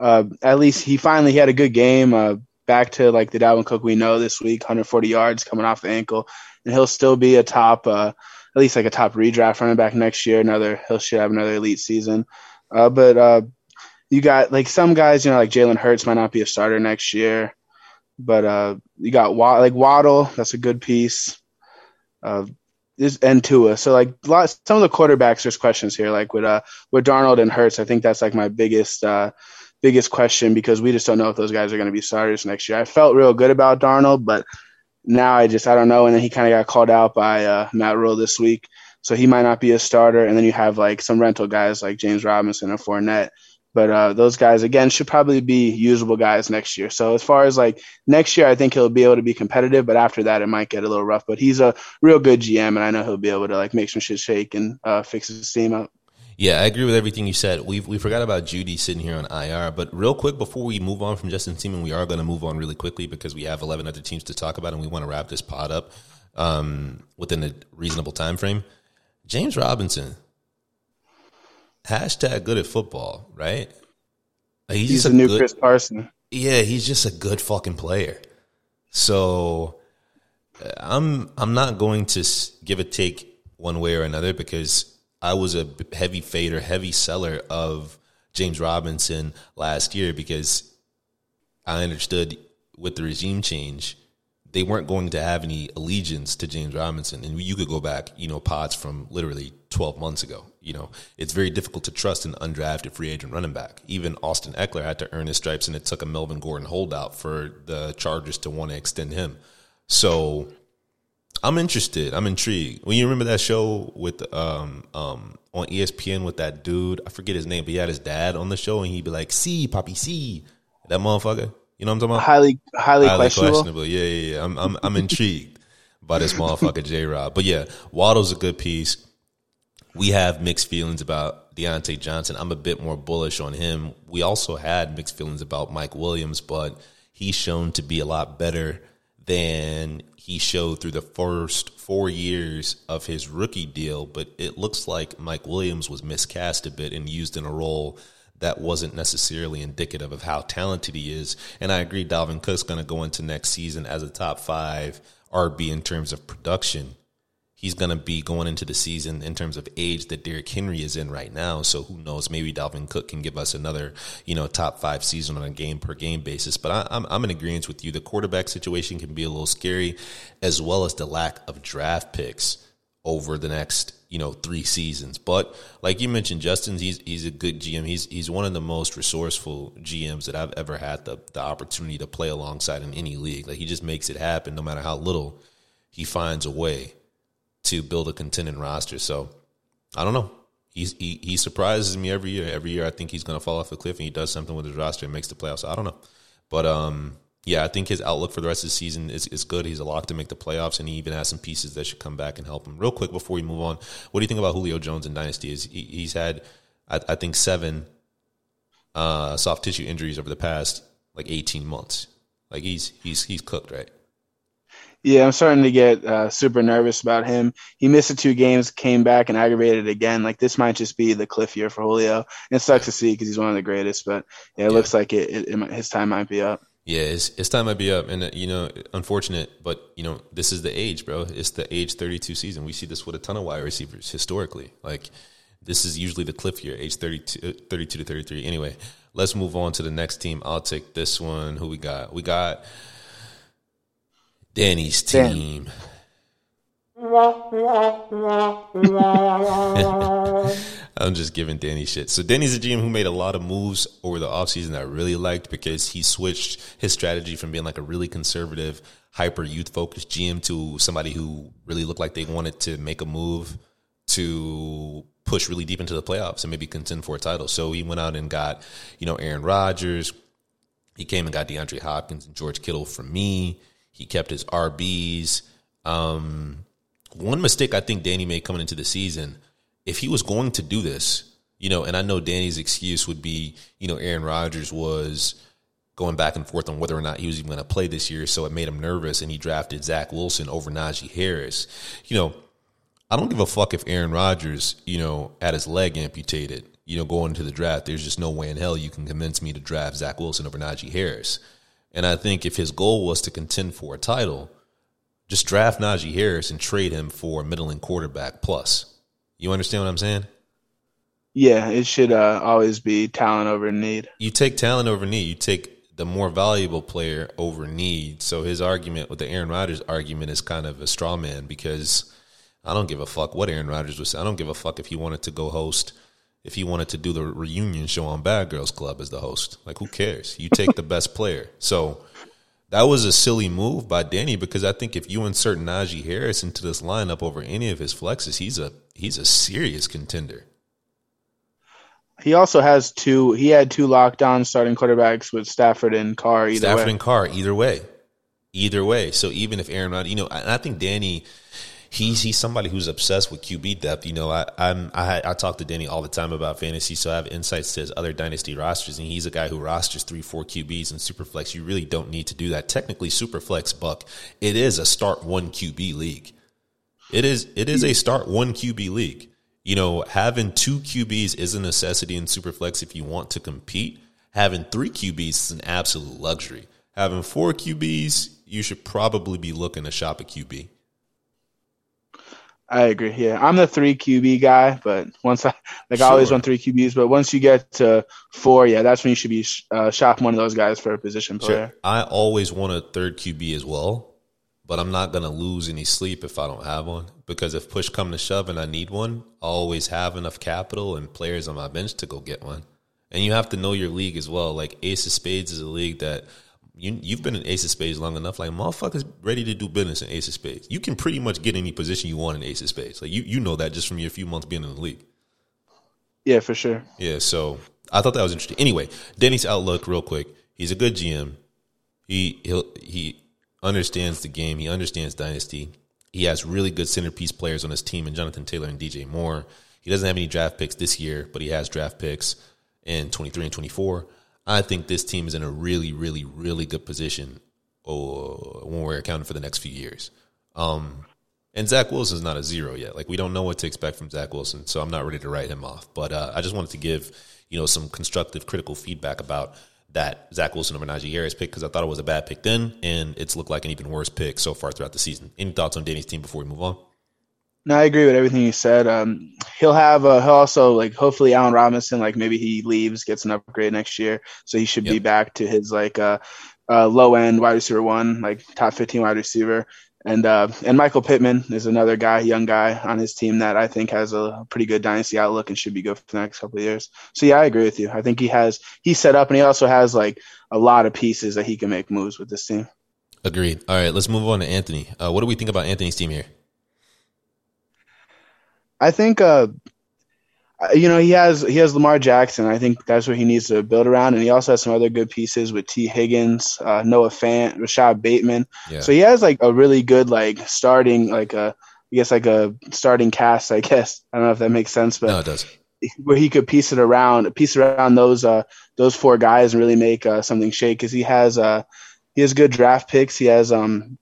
uh, at least he finally he had a good game. Uh, back to like the Dalvin Cook we know this week, 140 yards coming off the ankle, and he'll still be a top, uh, at least like a top redraft running back next year. Another he'll should have another elite season. Uh, but you got like some guys, you know, like Jalen Hurts might not be a starter next year, but uh, you got Wa- like Waddle, that's a good piece. Uh, this and Tua. So like a lot, some of the quarterbacks, there's questions here. Like with uh with Darnold and Hurts, I think that's like my biggest uh biggest question because we just don't know if those guys are going to be starters next year. I felt real good about Darnold, but now I just I don't know. And then he kind of got called out by uh, Matt Rhule this week, so he might not be a starter. And then you have like some rental guys like James Robinson and Fournette. But uh, those guys again should probably be usable guys next year. So as far as like next year, I think he'll be able to be competitive. But after that, it might get a little rough. But he's a real good GM, and I know he'll be able to like make some shit shake and uh, fix his team up. Yeah, I agree with everything you said. We we forgot about Jeudy sitting here on IR, but real quick before we move on from Justin Seaman, we are going to move on really quickly because we have eleven other teams to talk about, and we want to wrap this pod up um, within a reasonable time frame. James Robinson, hashtag good at football, right? Like, He's, the a new good- Chris Carson. yeah, he's just a good fucking player. So uh, I'm I'm not going to give a take one way or another because I was a heavy fader, heavy seller of James Robinson last year because I understood with the regime change they weren't going to have any allegiance to James Robinson. And you could go back, you know, pods from literally 12 months ago. You know, it's very difficult to trust an undrafted free agent running back. Even Austin Ekeler had to earn his stripes, and it took a Melvin Gordon holdout for the Chargers to want to extend him. So I'm interested. I'm intrigued. When you remember that show with um um on ESPN with that dude, I forget his name, but he had his dad on the show, and he'd be like, "See, Poppy, see that motherfucker." You know what I'm talking about? Highly, highly, Highly questionable. questionable. Yeah, yeah, yeah. I'm, I'm, I'm intrigued by this motherfucker J Rob. But yeah, Waddle's a good piece. We have mixed feelings about Diontae Johnson. I'm a bit more bullish on him. We also had mixed feelings about Mike Williams, but he's shown to be a lot better than he showed through the first four years of his rookie deal. But it looks like Mike Williams was miscast a bit and used in a role that wasn't necessarily indicative of how talented he is. And I agree, Dalvin Cook's going to go into next season as a top five RB in terms of production. He's going to be going into the season in terms of age that Derrick Henry is in right now. So who knows? Maybe Dalvin Cook can give us another, you know, top five season on a game per game basis. But I, I'm, I'm in agreement with you. The quarterback situation can be a little scary, as well as the lack of draft picks over the next you know three seasons. But like you mentioned, Justin, he's he's a good GM. He's he's one of the most resourceful GMs that I've ever had the the opportunity to play alongside in any league. Like he just makes it happen, no matter how little. He finds a way to build a contending roster. So I don't know. He's he, he surprises me every year. Every year I think he's going to fall off a cliff, and he does something with his roster and makes the playoffs. I don't know, but um, yeah, I think his outlook for the rest of the season is, is good. He's a lock to make the playoffs, and he even has some pieces that should come back and help him. Real quick before we move on, what do you think about Julio Jones and Dynasty? Is he, he's had, I, I think, seven uh, soft tissue injuries over the past like eighteen months. Like he's he's he's cooked, right? Yeah, I'm starting to get uh, super nervous about him. He missed the two games, came back and aggravated it again. Like this might just be the cliff year for Julio. And it sucks to see because he's one of the greatest. But yeah, it Yeah. looks like it, it, it his time might be up. Yeah, it's, his time might be up, and uh, you know, unfortunate, but you know, this is the age, bro. It's the age thirty-two season. We see this with a ton of wide receivers historically. Like, this is usually the cliff year, age 32, uh, 32 to thirty-three. Anyway, let's move on to the next team. I'll take this one. Who we got? We got Danny's Dan. team. I'm just giving Danny shit. So Danny's a GM who made a lot of moves over the offseason that I really liked because he switched his strategy from being like a really conservative, hyper youth focused GM to somebody who really looked like they wanted to make a move to push really deep into the playoffs and maybe contend for a title. So he went out and got, you know, Aaron Rodgers. He came and got DeAndre Hopkins and George Kittle from me. He kept his RBs. Um, one mistake I think Danny made coming into the season, if he was going to do this, you know, and I know Danny's excuse would be, you know, Aaron Rodgers was going back and forth on whether or not he was even going to play this year, so it made him nervous, and he drafted Zach Wilson over Najee Harris. You know, I don't give a fuck if Aaron Rodgers, you know, had his leg amputated, you know, going into the draft. There's just no way in hell you can convince me to draft Zach Wilson over Najee Harris. And I think if his goal was to contend for a title, just draft Najee Harris and trade him for a middling quarterback plus. You understand what I'm saying? Yeah, it should uh, always be talent over need. You take talent over need. You take the more valuable player over need. So his argument with the Aaron Rodgers argument is kind of a straw man because I don't give a fuck what Aaron Rodgers was. Saying I don't give a fuck if he wanted to go host, if he wanted to do the reunion show on Bad Girls Club as the host. Like, who cares? You take the best player. So that was a silly move by Danny because I think if you insert Najee Harris into this lineup over any of his flexes, he's a he's a serious contender. He also has two. He had two lockdown starting quarterbacks with Stafford and Carr. Either Stafford way. and Carr, either way, either way. So even if Aaron Rodgers, you know, and I think Danny, he's he's somebody who's obsessed with QB depth. You know, I I'm I, I talk to Danny all the time about fantasy, so I have insights to his other dynasty rosters, and he's a guy who rosters three, four QBs in Superflex. You really don't need to do that. Technically, Superflex Buck, it is a start one QB league. It is it is a start one QB league. You know, having two QBs is a necessity in Superflex if you want to compete. Having three QBs is an absolute luxury. Having four QBs, you should probably be looking to shop a QB. I agree. Yeah, I'm the three QB guy, but once I like I always Sure. run three QBs, but once you get to four, yeah, that's when you should be uh, shopping one of those guys for a position player. I always want a third QB as well, but I'm not going to lose any sleep if I don't have one because if push come to shove and I need one, I always have enough capital and players on my bench to go get one. And you have to know your league as well. Like Ace of Spades is a league that you you've been in Ace of Spades long enough. Like motherfuckers ready to do business in Ace of Spades. You can pretty much get any position you want in Ace of Spades. Like you you know that just from your few months being in the league. Yeah, for sure. Yeah, so I thought that was interesting. Anyway, Danny's outlook, real quick. He's a good GM. He he he understands the game. He understands dynasty. He has really good centerpiece players on his team, and Jonathan Taylor and DJ Moore. He doesn't have any draft picks this year, but he has draft picks in twenty three and twenty four. I think this team is in a really, really, really good position when we're accounting for the next few years. Um, and Zach Wilson's not a zero yet. Like we don't know what to expect from Zach Wilson, so I'm not ready to write him off. But uh, I just wanted to give you know some constructive, critical feedback about that Zach Wilson over Najee Harris pick because I thought it was a bad pick then, and it's looked like an even worse pick so far throughout the season. Any thoughts on Danny's team before we move on? No, I agree with everything you said. Um, he'll have uh, he'll also like hopefully Allen Robinson like maybe he leaves gets an upgrade next year, so he should be back to his like uh, uh, low end wide receiver one, like top fifteen wide receiver. And uh, and Michael Pittman is another guy, young guy on his team that I think has a pretty good dynasty outlook and should be good for the next couple of years. So yeah, I agree with you. I think he has he's set up and he also has like a lot of pieces that he can make moves with this team. Agreed. All right, let's move on to Anthony. Uh, what do we think about Anthony's team here? I think, uh, you know, he has he has Lamar Jackson. I think that's what he needs to build around, and he also has some other good pieces with Tee Higgins, uh, Noah Fant, Rashod Bateman. Yeah. So he has like a really good like starting like a I guess like a starting cast. I guess I don't know if that makes sense, but no, it does. where he could piece it around, piece around those uh those four guys and really make uh, something shake because he has uh he has good draft picks. He has um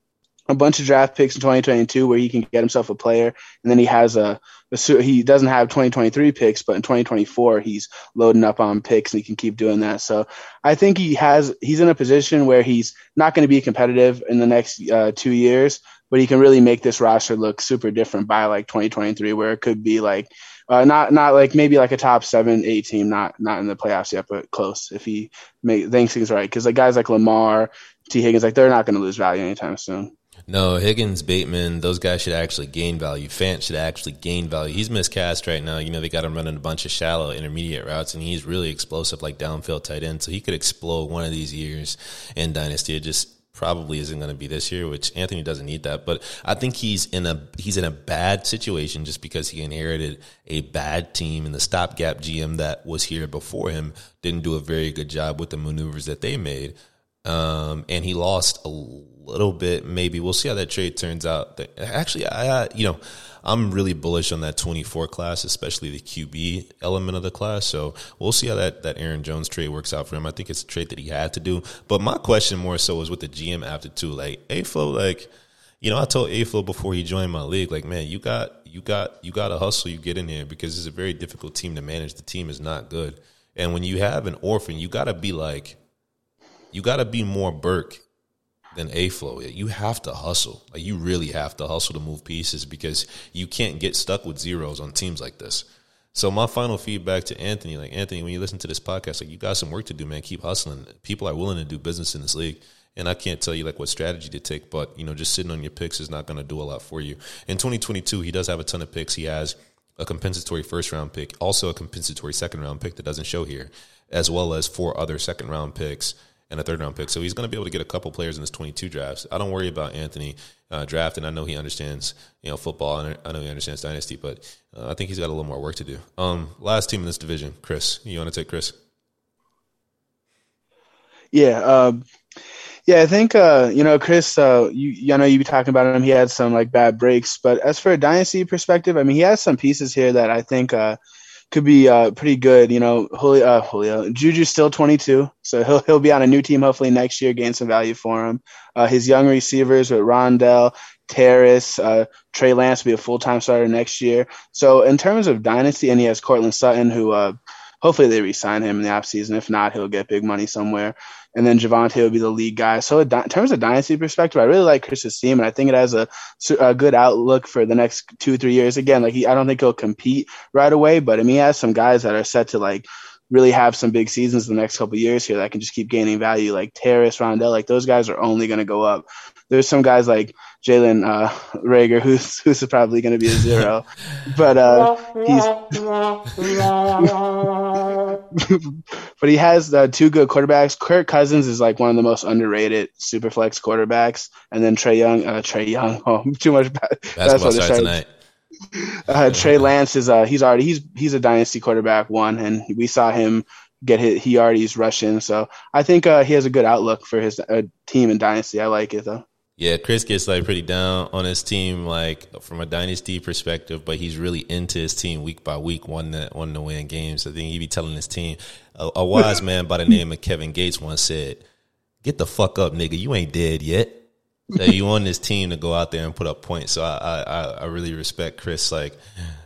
a bunch of draft picks in 2022 where he can get himself a player, and then he has a, he doesn't have 2023 picks, but in 2024 he's loading up on picks and he can keep doing that. So I think he has he's in a position where he's not going to be competitive in the next uh, two years, but he can really make this roster look super different by like 2023, where it could be like uh, not not like maybe like a top seven, eight team, not not in the playoffs yet, but close if he make thinks things right. Because like guys like Lamar, Tee Higgins, like they're not going to lose value anytime soon. No, Higgins, Bateman, those guys should actually gain value. Fant should actually gain value. He's miscast right now. You know, they got him running a bunch of shallow intermediate routes, and he's really explosive, like downfield tight end. So he could explode one of these years in Dynasty. It just probably isn't going to be this year, which Anthony doesn't need that. But I think he's in a he's in a bad situation just because he inherited a bad team, and the stopgap GM that was here before him didn't do a very good job with the maneuvers that they made um, and he lost a little bit. Maybe we'll see how that trade turns out. Actually, I you know I'm really bullish on that 24 class, especially the QB element of the class. So we'll see how that that Aaron Jones trade works out for him. I think it's a trade that he had to do. But my question more so is with the GM after too. Like Aflo, like you know, I told Aflo before he joined my league, like man, you got you got you got to hustle. You get in there because it's a very difficult team to manage. The team is not good, and when you have an orphan, you got to be like you got to be more Burke than A Flow. You have to hustle. Like you really have to hustle to move pieces because you can't get stuck with zeros on teams like this. So my final feedback to Anthony, like Anthony, when you listen to this podcast, like you got some work to do, man. Keep hustling. People are willing to do business in this league. And I can't tell you like what strategy to take, but you know, just sitting on your picks is not going to do a lot for you. In 2022, he does have a ton of picks. He has a compensatory first round pick, also a compensatory second round pick that doesn't show here, as well as four other second round picks and a third round pick. So he's going to be able to get a couple players in this 22 drafts. I don't worry about Anthony uh, drafting. I know he understands, you know, football, and I know he understands dynasty, but uh, I think he's got a little more work to do. Um, last team in this division, Chris. You want to take Chris? Yeah, um, yeah. I think uh, you know, Chris. Uh, you, I know you be talking about him. He had some like bad breaks, but as for a dynasty perspective, I mean, he has some pieces here that I think uh, could be uh, pretty good. You know, Julio, uh, Julio Juju's still 22, so he'll he'll be on a new team hopefully next year, gain some value for him. Uh, his young receivers with Rondale, Terrace, uh, Trey Lance will be a full time starter next year. So in terms of dynasty, and he has Courtland Sutton, who uh, hopefully they re-sign him in the offseason. If not, he'll get big money somewhere and then Javonte would be the lead guy. So in terms of dynasty perspective, I really like Chris's team, and I think it has a, a good outlook for the next two three years. Again, like he, I don't think he'll compete right away, but I mean he has some guys that are set to like really have some big seasons in the next couple years here that can just keep gaining value, like Terrace, Rondale, like those guys are only going to go up. There's some guys like Jalen uh, Reagor, who's who's probably going to be a zero, but uh, he's but he has uh, two good quarterbacks. Kirk Cousins is like one of the most underrated super flex quarterbacks, and then Trey Young. Uh, Trey Young, oh, too much. Basketball starts tonight. Uh, Trey Lance is uh, he's already he's he's a dynasty quarterback one, and we saw him get hit. He already is rushing, so I think uh, he has a good outlook for his uh, team in dynasty. I like it though. Yeah, Chris gets like pretty down on his team, like from a dynasty perspective, but he's really into his team week by week, one to, one to win games. I think he'd be telling his team. A, a wise man by the name of Kevin Gates once said, "Get the fuck up, nigga. You ain't dead yet." So you want this team to go out there and put up points. So I, I, I really respect Chris, like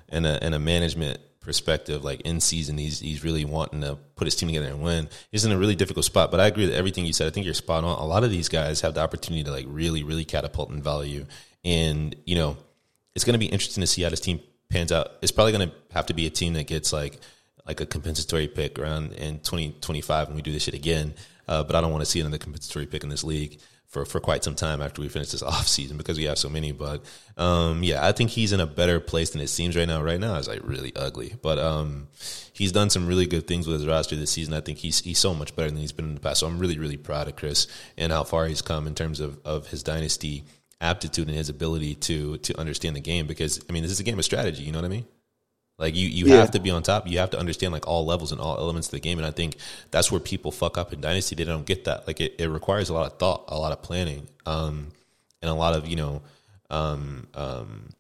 in a in a management perspective, like in season, he's he's really wanting to put his team together and win. He's in a really difficult spot, but I agree with everything you said. I think you're spot on. A lot of these guys have the opportunity to like really, really catapult in value, and you know, it's going to be interesting to see how this team pans out. It's probably going to have to be a team that gets like like a compensatory pick around in 2025 when we do this shit again. Uh, but I don't want to see another compensatory pick in this league for, for quite some time after we finish this off season because we have so many. But um, yeah, I think he's in a better place than it seems right now. Right now is like really ugly, but um, he's done some really good things with his roster this season. I think he's he's so much better than he's been in the past. So I'm really really proud of Chris and how far he's come in terms of of his dynasty aptitude and his ability to to understand the game. Because I mean, this is a game of strategy. You know what I mean? Like you, you yeah. have to be on top. You have to understand like all levels and all elements of the game. And I think that's where people fuck up in Dynasty. They don't get that. Like it, it requires a lot of thought, a lot of planning, um, and a lot of you know, um, um,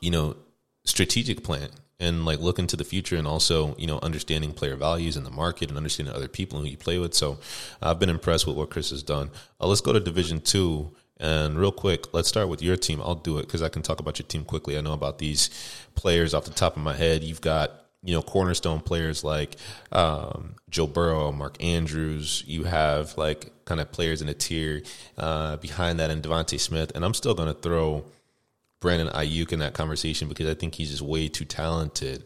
you know, strategic plan and like looking to the future and also you know understanding player values in the market and understanding other people who you play with. So I've been impressed with what Chris has done. Uh, let's go to Division Two. And real quick, let's start with your team. I'll do it because I can talk about your team quickly. I know about these players off the top of my head. You've got you know cornerstone players like um, Joe Burrow, Mark Andrews. You have like kind of players in a tier uh, behind that, and DeVonta Smith. And I'm still going to throw Brandon Aiyuk in that conversation because I think he's just way too talented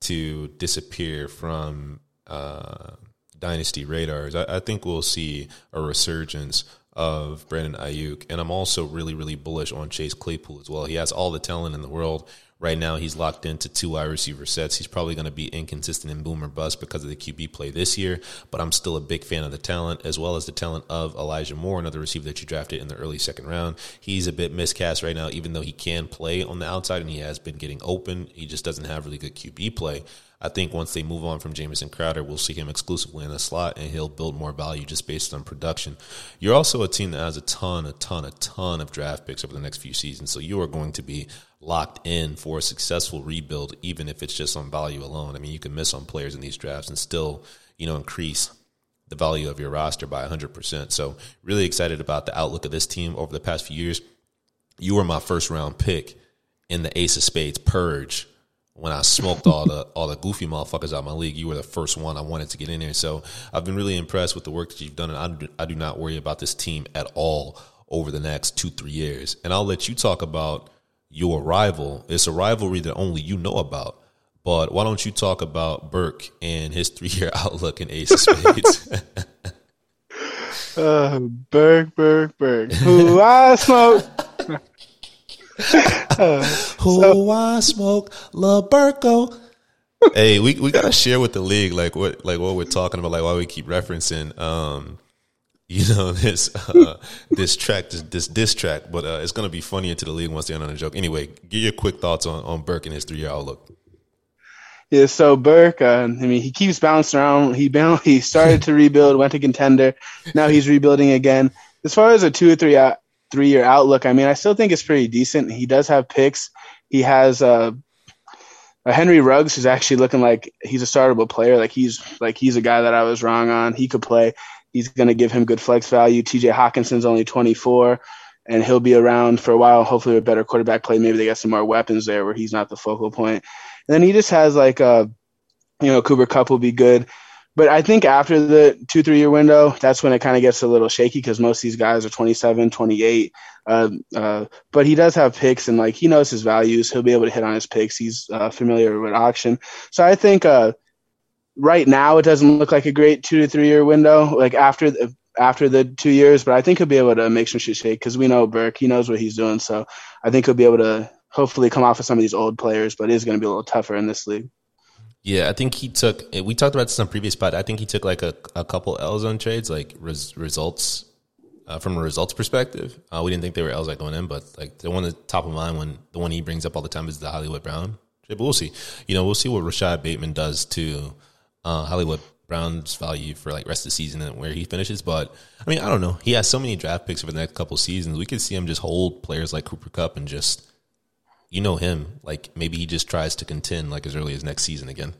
to disappear from uh, dynasty radars. I, I think we'll see a resurgence of Brandon Aiyuk. And I'm also really, really bullish on Chase Claypool as well. He has all the talent in the world. Right now, he's locked into two wide receiver sets. He's probably going to be inconsistent in boomer bust because of the QB play this year, but I'm still a big fan of the talent as well as the talent of Elijah Moore, another receiver that you drafted in the early second round. He's a bit miscast right now, even though he can play on the outside and he has been getting open. He just doesn't have really good QB play. I think once they move on from Jamison Crowder, we'll see him exclusively in the slot and he'll build more value just based on production. You're also a team that has a ton, a ton, a ton of draft picks over the next few seasons. So you are going to be locked in for a successful rebuild, even if it's just on value alone. I mean, you can miss on players in these drafts and still, you know, increase the value of your roster by 100%. So really excited about the outlook of this team over the past few years. You were my first round pick in the Ace of Spades Purge when I smoked all the all the goofy motherfuckers out of my league, you were the first one I wanted to get in there. So I've been really impressed with the work that you've done, and I do, I do not worry about this team at all over the next two three years. And I'll let you talk about your rival. It's a rivalry that only you know about. But why don't you talk about Burke and his three year outlook in Ace of Spades? uh, Burke, Burke, Burke. Who I smoke. Who so, I smoke, Laburco. hey, we we gotta share with the league like what like what we're talking about, like why we keep referencing um you know this uh, this track this this diss track, but uh, it's gonna be funnier to the league once they're on a joke. Anyway, give your quick thoughts on on Burke and his three year outlook. Yeah, so Burke, uh, I mean, he keeps bouncing around. He bound, he started to rebuild, went to contender. Now he's rebuilding again. As far as a two or three out, three year outlook, I mean, I still think it's pretty decent. He does have picks. He has uh, a Henry Ruggs, who's actually looking like he's a startable player. Like he's like he's a guy that I was wrong on. He could play. He's going to give him good flex value. T.J. Hockenson's only 24, and he'll be around for a while. Hopefully, with better quarterback play, maybe they got some more weapons there where he's not the focal point. And then he just has like a, you know, Cooper Kupp will be good. But I think after the two, three year window, that's when it kind of gets a little shaky because most of these guys are 27, 28. Uh, uh, but he does have picks and like he knows his values. He'll be able to hit on his picks. He's uh, familiar with auction. So I think uh, right now it doesn't look like a great two to three year window, like after the, after the two years, but I think he'll be able to make some shit shake because we know Burke, he knows what he's doing. So I think he'll be able to hopefully come off of some of these old players, but it is going to be a little tougher in this league. Yeah, I think he took. We talked about this on previous spot. I think he took like a, a couple L's on trades, like res, results uh, from a results perspective. Uh, we didn't think they were L's like going in, but like the one at the top of mind when the one he brings up all the time is the Hollywood Brown. But we'll see. You know, we'll see what Rashod Bateman does to uh, Hollywood Brown's value for like rest of the season and where he finishes. But I mean, I don't know. He has so many draft picks for the next couple seasons. We could see him just hold players like Cooper Kupp and just you know him. Like maybe he just tries to contend like as early as next season again.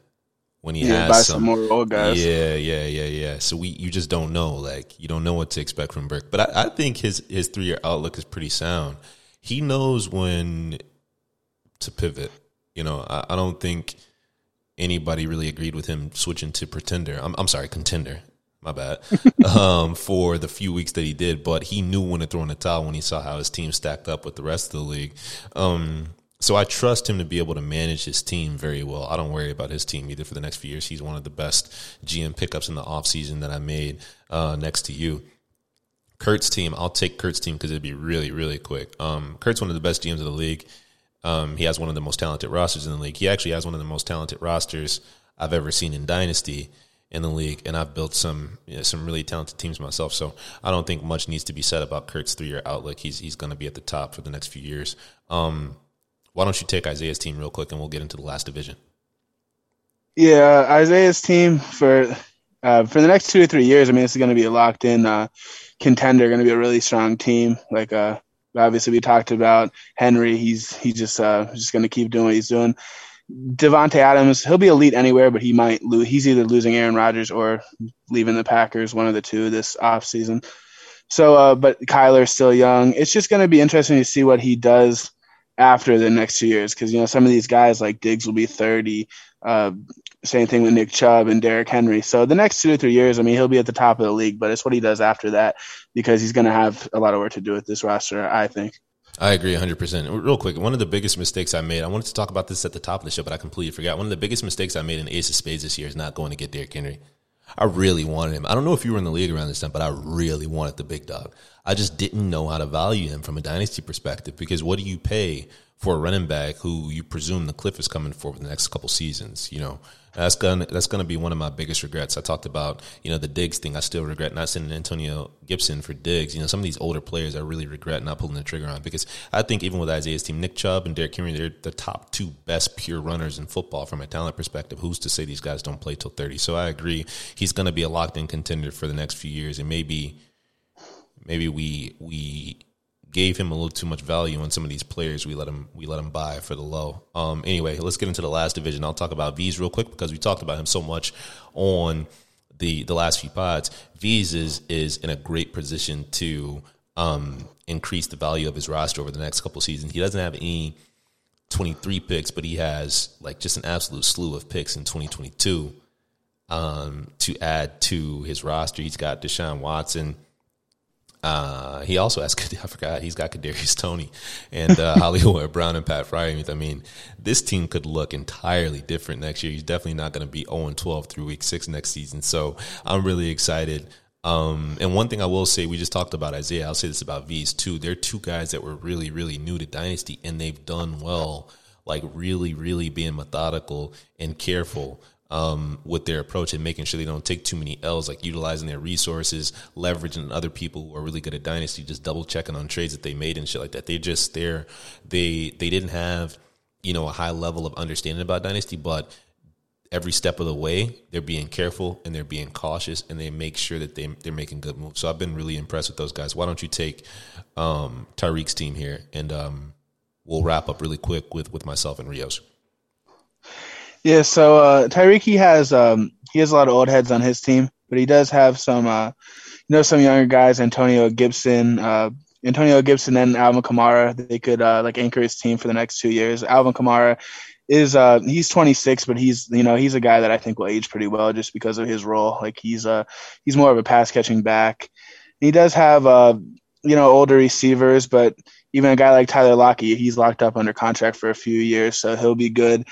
When he Yeah, has buy some, some more old guys. Yeah, yeah, yeah, yeah. So we you just don't know. Like you don't know what to expect from Burke. But I, I think his his three year outlook is pretty sound. He knows when to pivot. You know, I, I don't think anybody really agreed with him switching to pretender. I'm, I'm sorry, contender. My bad. um, for the few weeks that he did, but he knew when to throw in the towel when he saw how his team stacked up with the rest of the league. Um, so I trust him to be able to manage his team very well. I don't worry about his team either for the next few years. He's one of the best GM pickups in the offseason that I made uh, next to you. Kurt's team, I'll take Kurt's team because it'd be really, really quick. Um, Kurt's one of the best GMs of the league. Um, he has one of the most talented rosters in the league. He actually has one of the most talented rosters I've ever seen in Dynasty in the league, and I've built some you know, some really talented teams myself. So I don't think much needs to be said about Kurt's three year outlook. He's he's going to be at the top for the next few years. Um, why don't you take Isaiah's team real quick, and we'll get into the last division. Yeah, Isaiah's team for uh, for the next two or three years. I mean, this is going to be a locked in uh, contender. Going to be a really strong team. Like uh, obviously we talked about Henry. He's he's just uh, just going to keep doing what he's doing. Davante Adams, he'll be elite anywhere, but he might lose. He's either losing Aaron Rodgers or leaving the Packers, one of the two this offseason. So, uh, but Kyler's still young. It's just going to be interesting to see what he does after the next two years because you know some of these guys like Diggs will be thirty. Uh, same thing with Nick Chubb and Derrick Henry. So the next two to three years, I mean, he'll be at the top of the league, but it's what he does after that because he's going to have a lot of work to do with this roster. I think. I agree 100%. Real quick, one of the biggest mistakes I made, I wanted to talk about this at the top of the show, but I completely forgot. One of the biggest mistakes I made in Ace of Spades this year is not going to get Derrick Henry. I really wanted him. I don't know if you were in the league around this time, but I really wanted the big dog. I just didn't know how to value him from a dynasty perspective because what do you pay for a running back who you presume the cliff is coming for the next couple seasons? You know, that's gonna that's gonna be one of my biggest regrets. I talked about you know the Diggs thing. I still regret not sending Antonio Gibson for Diggs. You know, some of these older players I really regret not pulling the trigger on because I think even with Isaiah's team, Nick Chubb and Derrick Henry, they're the top two best pure runners in football from a talent perspective. Who's to say these guys don't play till thirty? So I agree. He's gonna be a locked in contender for the next few years, and maybe maybe we we gave him a little too much value on some of these players we let him we let him buy for the low. Um, anyway, let's get into the last division. I'll talk about V's real quick because we talked about him so much on the the last few pods. V's is is in a great position to um, increase the value of his roster over the next couple seasons. He doesn't have any 23 picks, but he has like just an absolute slew of picks in 2022 um, to add to his roster. He's got Deshaun Watson. Uh, he also has, I forgot, he's got Kadarius Toney and uh, Hollywood Brown and Pat Freiermuth. I mean, this team could look entirely different next year. He's definitely not going to be 0 12 through week six next season. So I'm really excited. Um, and one thing I will say, we just talked about Isaiah. I'll say this about V's too. They're two guys that were really, really new to Dynasty, and they've done well, like really, really being methodical and careful um, with their approach and making sure they don't take too many L's, like utilizing their resources, leveraging other people who are really good at dynasty, just double checking on trades that they made and shit like that. They just they're they they didn't have you know a high level of understanding about dynasty, but every step of the way they're being careful and they're being cautious and they make sure that they they're making good moves. So I've been really impressed with those guys. Why don't you take um, Tariq's team here and um, we'll wrap up really quick with with myself and Rios. Yeah, so uh, Tyreek he has um, he has a lot of old heads on his team, but he does have some uh, you know some younger guys, Antonio Gibson, uh, Antonio Gibson and Alvin Kamara. They could uh, like anchor his team for the next two years. Alvin Kamara is uh he's 26 but he's you know he's a guy that I think will age pretty well just because of his role like he's uh he's more of a pass catching back he does have uh you know older receivers but even a guy like Tyler Lockett he's locked up under contract for a few years so he'll be good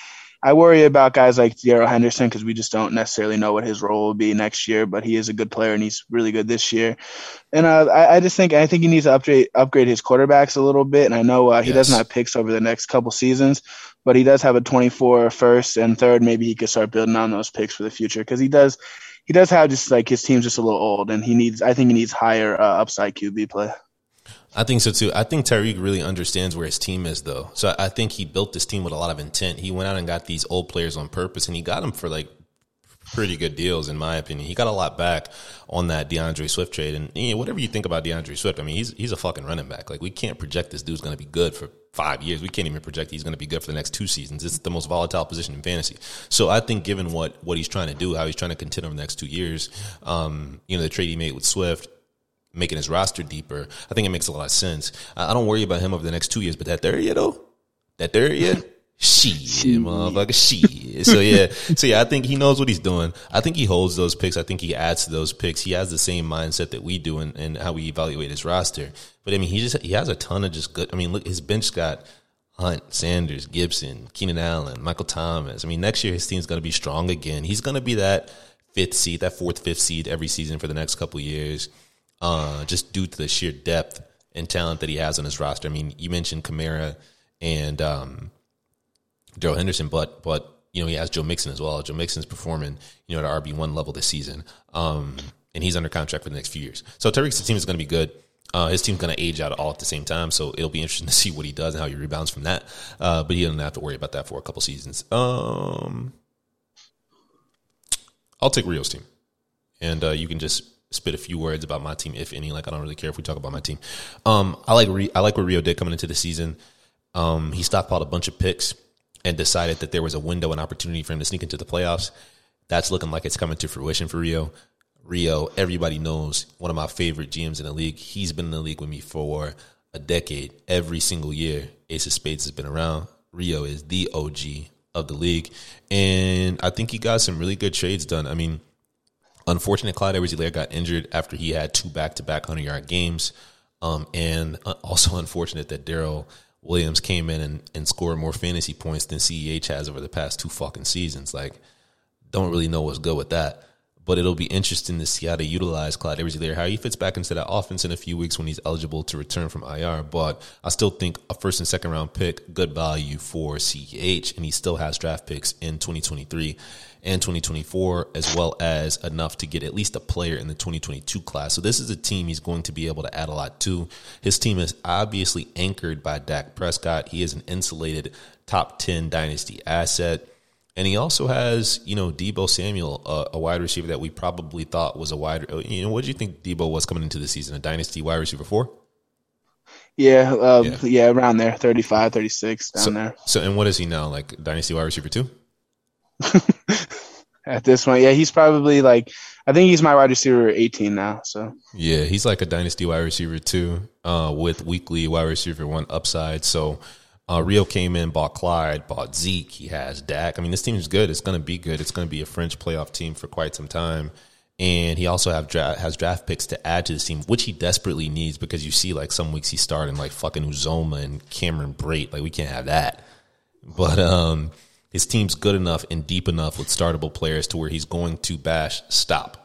I worry about guys like Darrell Henderson because we just don't necessarily know what his role will be next year, but he is a good player and he's really good this year. And uh, I, I, just think I think he needs to upgrade upgrade his quarterbacks a little bit. And I know uh, he yes. doesn't have picks over the next couple seasons, but he does have a 24 first and third. Maybe he could start building on those picks for the future because he does he does have just like his team's just a little old and he needs I think he needs higher uh, upside QB play. I think so too. I think Tyreek really understands where his team is, though. So I think he built this team with a lot of intent. He went out and got these old players on purpose, and he got them for like pretty good deals, in my opinion. He got a lot back on that D'Andre Swift trade, and you know, whatever you think about D'Andre Swift, I mean, he's he's a fucking running back. Like we can't project this dude's going to be good for five years. We can't even project he's going to be good for the next two seasons. It's the most volatile position in fantasy. So I think, given what what he's trying to do, how he's trying to contend over the next two years, um, you know, the trade he made with Swift making his roster deeper, I think it makes a lot of sense. I don't worry about him over the next two years, but that third year though, that third year, shit, motherfucker, shit. So yeah, so yeah, I think he knows what he's doing. I think he holds those picks. I think he adds to those picks. He has the same mindset that we do and, and how we evaluate his roster. But I mean, he just he has a ton of just good. I mean, look, his bench got. Hunt, Sanders, Gibson, Keenan Allen, Michael Thomas. I mean, next year his team's going to be strong again. He's going to be that fifth seed, that fourth, fifth seed every season for the next couple years uh, just due to the sheer depth and talent that he has on his roster. I mean, you mentioned Kamara and um, Darrell Henderson, but but you know he has Joe Mixon as well. Joe Mixon's performing you know at RB one level this season, um, and he's under contract for the next few years. So Tyreek's team is going to be good. Uh, his team's going to age out all at the same time, so it'll be interesting to see what he does and how he rebounds from that. Uh, but he doesn't have to worry about that for a couple seasons. Um, I'll take Rio's team, and uh, you can just spit a few words about my team, if any. Like I don't really care if we talk about my team. Um, I like I like what Rio did coming into the season. Um, he stockpiled a bunch of picks and decided that there was a window and opportunity for him to sneak into the playoffs. That's looking like it's coming to fruition for Rio. Rio, everybody knows one of my favorite GMs in the league. He's been in the league with me for a decade. Every single year, Ace of Spades has been around. Rio is the OG of the league, and I think he got some really good trades done. I mean Unfortunate, Clyde Edwards-Helaire got injured after he had two back-to-back hundred yard games, um, and uh, also unfortunate that Darrel Williams came in and, and scored more fantasy points than CEH has over the past two fucking seasons. Like, don't really know what's good with that. But it'll be interesting to see how they utilize Clyde Edwards-Helaire, how he fits back into that offense in a few weeks when he's eligible to return from IR. But I still think a first and second round pick, good value for CEH, and he still has draft picks in 2023 and 2024, as well as enough to get at least a player in the 2022 class. So this is a team he's going to be able to add a lot to. His team is obviously anchored by Dak Prescott. He is an insulated top 10 dynasty asset. And he also has, you know, Deebo Samuel, a, a wide receiver that we probably thought was a wide. You know, what do you think Deebo was coming into the season? A dynasty wide receiver four? Yeah, uh, yeah, yeah. around there, 35, 36, down so, there. So, and what is he now? Like dynasty wide receiver two? At this point, yeah, he's probably like I think he's my wide receiver 18 now. So yeah, he's like a dynasty wide receiver too, uh, with weekly wide receiver one upside. So uh, Rio came in, bought Clyde, bought Zeke. He has Dak. I mean, this team is good. It's going to be good. It's going to be a French playoff team for quite some time. And he also have dra- has draft picks to add to the team, which he desperately needs because you see, like some weeks he's starting like fucking Uzomah and Cameron Brate. Like we can't have that. But um, his team's good enough and deep enough with startable players to where he's going to bash stop.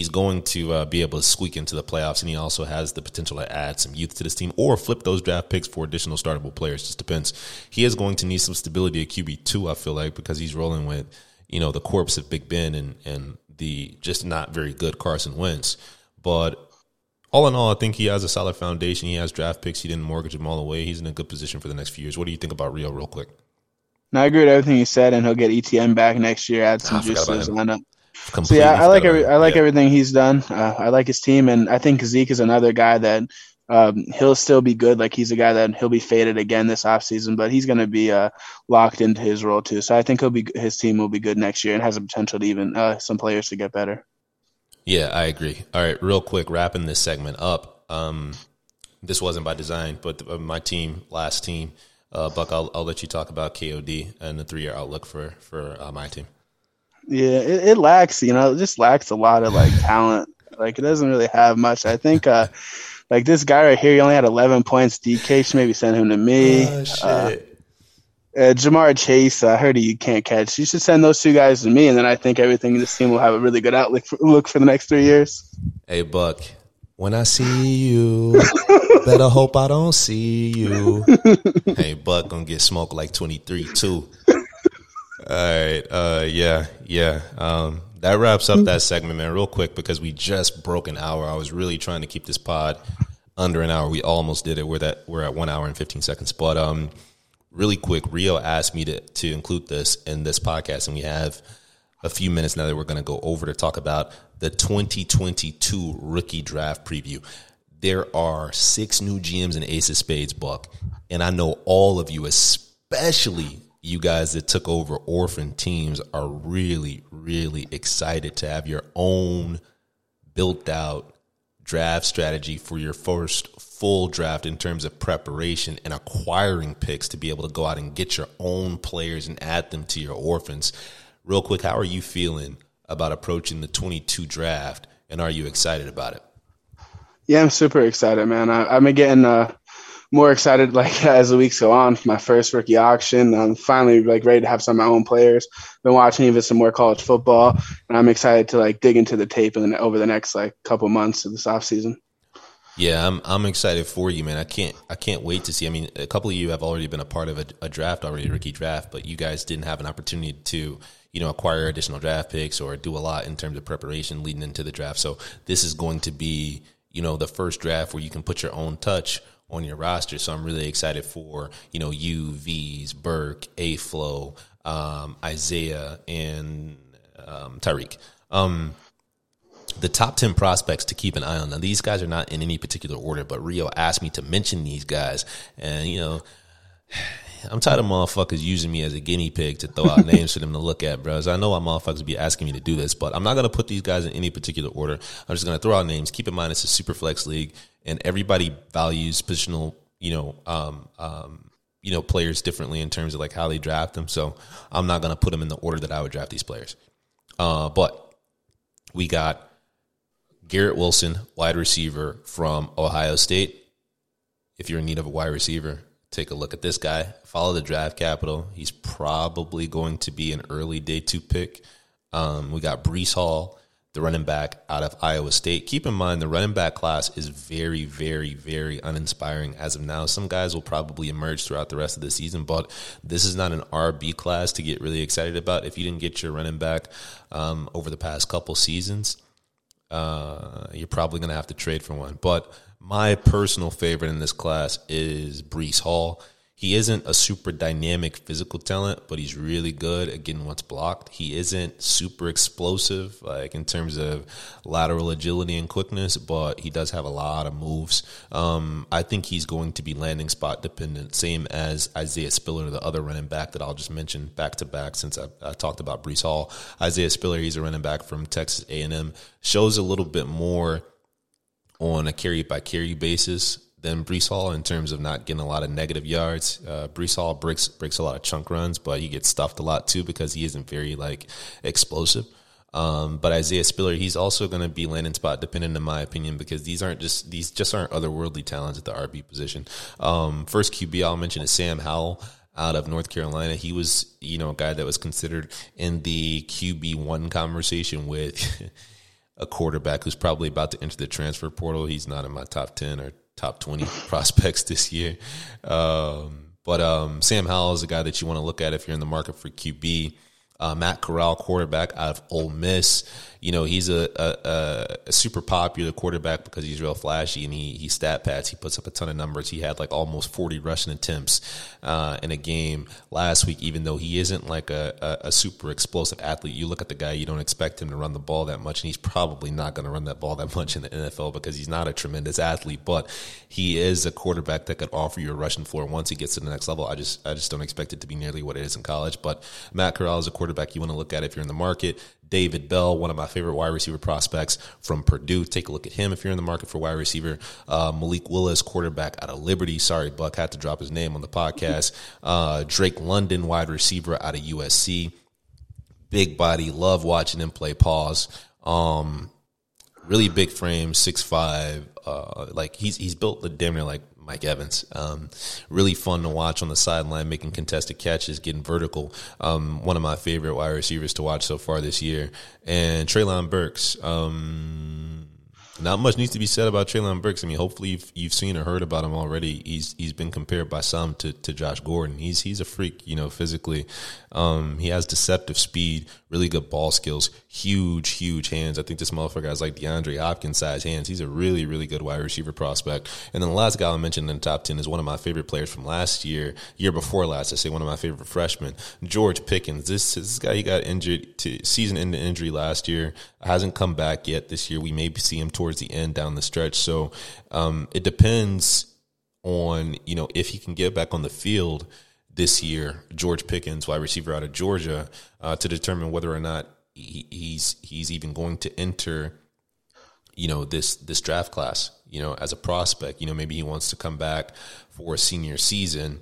He's going to uh, be able to squeak into the playoffs, and he also has the potential to add some youth to this team or flip those draft picks for additional startable players. Just depends. He is going to need some stability at QB two. I feel like because he's rolling with you know, the corpse of Big Ben and and the just not very good Carson Wentz. But all in all, I think he has a solid foundation. He has draft picks. He didn't mortgage them all away. He's in a good position for the next few years. What do you think about Rio, real quick? No, I agree with everything you said, and he'll get ETN back next year. Add some juice to his lineup. So yeah, I like every, I like. Yeah. everything he's done. Uh, I like his team, and I think Zeke is another guy that um, he'll still be good. Like he's a guy that he'll be faded again this offseason, but he's going to be uh, locked into his role too. So I think he'll be his team will be good next year and has the potential to even uh, some players to get better. Yeah, I agree. All right, real quick, wrapping this segment up. Um, this wasn't by design, but uh, my team, last team, uh, Buck, I'll, I'll let you talk about KOD and the three year outlook for for uh, my team. Yeah, it, it lacks, you know, it just lacks a lot of like talent. Like it doesn't really have much. I think uh like this guy right here, he only had 11 points. DK should maybe send him to me. Oh, Uh, uh, Ja'Marr Chase, I heard you can't catch. You should send those two guys to me, and then I think everything in this team will have a really good outlook for, look for the next three years. Hey, Buck, when I see you, better hope I don't see you. hey, Buck, gonna get smoked like 23 too. All right. Uh, yeah, yeah. Um, that wraps up that segment, man. Real quick, because we just broke an hour. I was really trying to keep this pod under an hour. We almost did it. We're that we're at one hour and 15 seconds. But um, really quick, Rio asked me to to include this in this podcast, and we have a few minutes now that we're going to go over to talk about the 2022 rookie draft preview. There are six new GMs in Ace of Spades, Buck, and I know all of you, especially you guys that took over orphan teams, are really, really excited to have your own built out draft strategy for your first full draft in terms of preparation and acquiring picks to be able to go out and get your own players and add them to your orphans. Real quick, how are you feeling about approaching the 22 draft and are you excited about it? Yeah, I'm super excited, man. I, I'm getting uh, more excited like as the weeks go on. My first rookie auction. I'm finally like ready to have some of my own players. Been watching even some more college football, and I'm excited to like dig into the tape and then over the next like couple months of this off season. Yeah, I'm I'm excited for you, man. I can't I can't wait to see. I mean, a couple of you have already been a part of a, a draft already, rookie draft, but you guys didn't have an opportunity to you know acquire additional draft picks or do a lot in terms of preparation leading into the draft. So this is going to be you know the first draft where you can put your own touch on your roster. So I'm really excited for you know you, V's, Burke, A Flow, um, Isaiah, and um, Tyreek. Um, the top 10 prospects to keep an eye on. Now, these guys are not in any particular order, but Rio asked me to mention these guys. And, you know, I'm tired of motherfuckers using me as a guinea pig to throw out names for them to look at, bros. I know why motherfuckers be asking me to do this, but I'm not to put these guys in any particular order. I'm just to throw out names. Keep in mind, it's a super flex league, and everybody values positional, you know, um, um, you know, players differently in terms of like how they draft them. So I'm not to put them in the order that I would draft these players. Uh, but we got Garrett Wilson, wide receiver from Ohio State. If you're in need of a wide receiver, take a look at this guy. Follow the draft capital. He's probably going to be an early day two pick. Um, we got Breece Hall, the running back out of Iowa State. Keep in mind, the running back class is very, very, very uninspiring as of now. Some guys will probably emerge throughout the rest of the season, but this is not an RB class to get really excited about. If you didn't get your running back um, over the past couple seasons, uh, you're probably going to have to trade for one. But my personal favorite in this class is Breece Hall. He isn't a super dynamic physical talent, but he's really good at getting what's blocked. He isn't super explosive, like in terms of lateral agility and quickness, but he does have a lot of moves. Um, I think he's going to be landing spot dependent, same as Isaiah Spiller, the other running back that I'll just mention back to back since I, I talked about Breece Hall. Isaiah Spiller, he's a running back from Texas A&M, shows a little bit more on a carry by carry basis than Breece Hall in terms of not getting a lot of negative yards. Uh, Breece Hall breaks breaks a lot of chunk runs, but he gets stuffed a lot too because he isn't very like explosive. Um, but Isaiah Spiller, he's also going to be landing spot dependent, in my opinion, because these aren't just these just aren't otherworldly talents at the RB position. Um, first QB I'll mention is Sam Howell out of North Carolina. He was, you know, a guy that was considered in the QB one conversation with a quarterback who's probably about to enter the transfer portal. He's not in my top ten or top twenty prospects this year. Um, but um, Sam Howell is a guy that you want to look at if you're in the market for QB. uh, Matt Corral, quarterback out of Ole Miss. You know, he's a, a, a, super popular quarterback because he's real flashy and he, he stat pads. He puts up a ton of numbers. He had like almost 40 rushing attempts uh, in a game last week, even though he isn't like a, a, a, super explosive athlete. You look at the guy, you don't expect him to run the ball that much, and he's probably not going to run that ball that much in the NFL because he's not a tremendous athlete, but he is a quarterback that could offer you a rushing floor once he gets to the next level. I just, I just don't expect it to be nearly what it is in college, but Matt Corral is a quarterback you want to look at if you're in the market. David Bell, one of my favorite wide receiver prospects from Purdue. Take a look at him if you're in the market for wide receiver. Uh, Malik Willis, quarterback out of Liberty. Sorry, Buck had to drop his name on the podcast. Uh, Drake London, wide receiver out of USC. Big body, love watching him play. Pause. Um, really big frame, six five. Uh, like he's he's built the damn near like Mike Evans. Um, really fun to watch on the sideline, making contested catches, getting vertical. Um, one of my favorite wide receivers to watch so far this year. And Treylon Burks. Um, not much needs to be said about Treylon Burks. I mean, hopefully you've, you've, seen or heard about him already. He's he's been compared by some to, to Josh Gordon. He's he's a freak, you know, physically. Um, he has deceptive speed, really good ball skills, huge, huge hands. I think this motherfucker has like DeAndre Hopkins size hands. He's a really, really good wide receiver prospect. And then the last guy I mentioned in the top ten is one of my favorite players from last year, year before last. I say one of my favorite freshmen, George Pickens. This this guy he got injured to season into injury last year, hasn't come back yet this year. We may see him towards the end down the stretch. So um, it depends on you know if he can get back on the field this year, George Pickens, wide receiver out of Georgia, uh, to determine whether or not he, he's he's even going to enter, you know, this this draft class. You know, as a prospect, you know, maybe he wants to come back for a senior season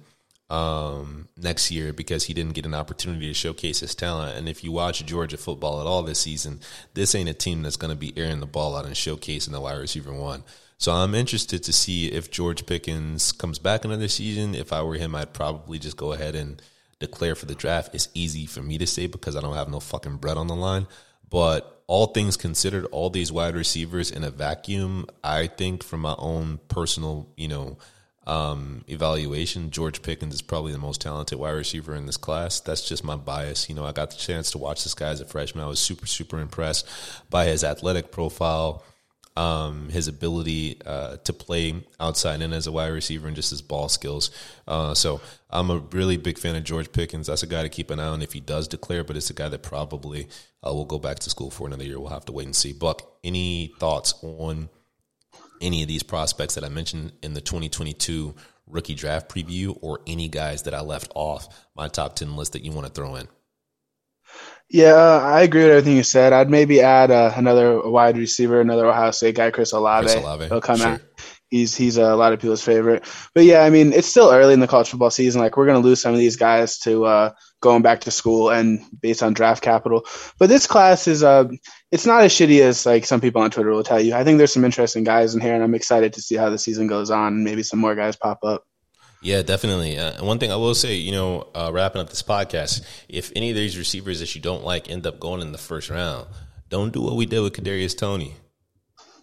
um, next year because he didn't get an opportunity to showcase his talent. And if you watch Georgia football at all this season, this ain't a team that's going to be airing the ball out and showcasing the wide receiver one. So I'm interested to see if George Pickens comes back another season. If I were him, I'd probably just go ahead and declare for the draft. It's easy for me to say because I don't have no fucking bread on the line. But all things considered, all these wide receivers in a vacuum, I think from my own personal, you know, um, evaluation, George Pickens is probably the most talented wide receiver in this class. That's just my bias. You know, I got the chance to watch this guy as a freshman. I was super, super impressed by his athletic profile um, his ability uh, to play outside and as a wide receiver and just his ball skills. Uh, so I'm a really big fan of George Pickens. That's a guy to keep an eye on if he does declare, but it's a guy that probably uh, will go back to school for another year. We'll have to wait and see. Buck, any thoughts on any of these prospects that I mentioned in the 2022 rookie draft preview or any guys that I left off my top 10 list that you want to throw in? Yeah, I agree with everything you said. I'd maybe add uh, another wide receiver, another Ohio State guy, Chris Olave. Chris Olave. He'll come sure. out. He's he's a lot of people's favorite. But yeah, I mean, it's still early in the college football season. Like we're gonna lose some of these guys to uh, going back to school and based on draft capital. But this class is uh, it's not as shitty as like some people on Twitter will tell you. I think there's some interesting guys in here, and I'm excited to see how the season goes on. Maybe some more guys pop up. Yeah, definitely. Uh, one thing I will say, you know, uh, wrapping up this podcast, if any of these receivers that you don't like end up going in the first round, don't do what we did with Kadarius Toney.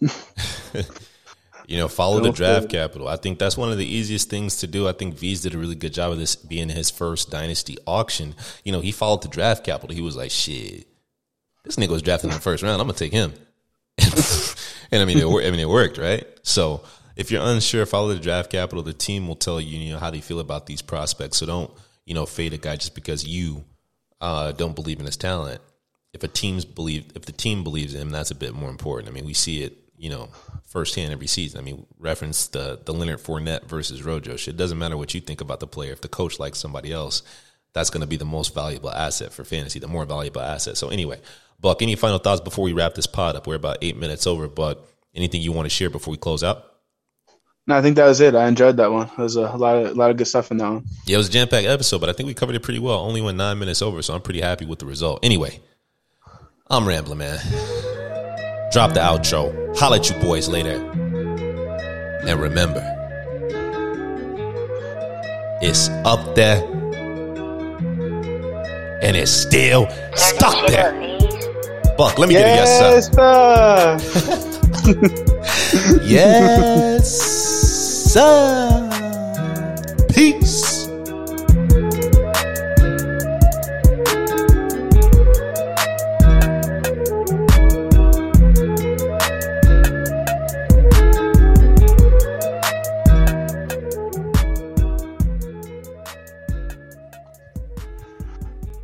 you know, follow the draft capital. I think that's one of the easiest things to do. I think V's did a really good job of this being his first dynasty auction. You know, he followed the draft capital. He was like, shit, this nigga was drafted in the first round. I'm gonna take him. and I mean, it, I mean, it worked, right? So if you're unsure, follow the draft capital. The team will tell you, you know, how they feel about these prospects. So don't, you know, fade a guy just because you uh, don't believe in his talent. If a team's believe, if the team believes in him, that's a bit more important. I mean, we see it, you know, firsthand every season. I mean, reference the the Leonard Fournette versus Rojo. Shit doesn't matter what you think about the player. If the coach likes somebody else, that's going to be the most valuable asset for fantasy, the more valuable asset. So anyway, Buck, any final thoughts before we wrap this pod up? We're about eight minutes over, but anything you want to share before we close out? No, I think that was it. I enjoyed that one. There's a lot of a lot of good stuff in that one. Yeah, it was a jam packed episode, but I think we covered it pretty well. Only went nine minutes over, so I'm pretty happy with the result. Anyway, I'm rambling, man. Drop the outro. Holla at you boys later. And remember, it's up there and it's still stuck there. Buck, let me get a yes, sir. sir. yes, sir. Peace.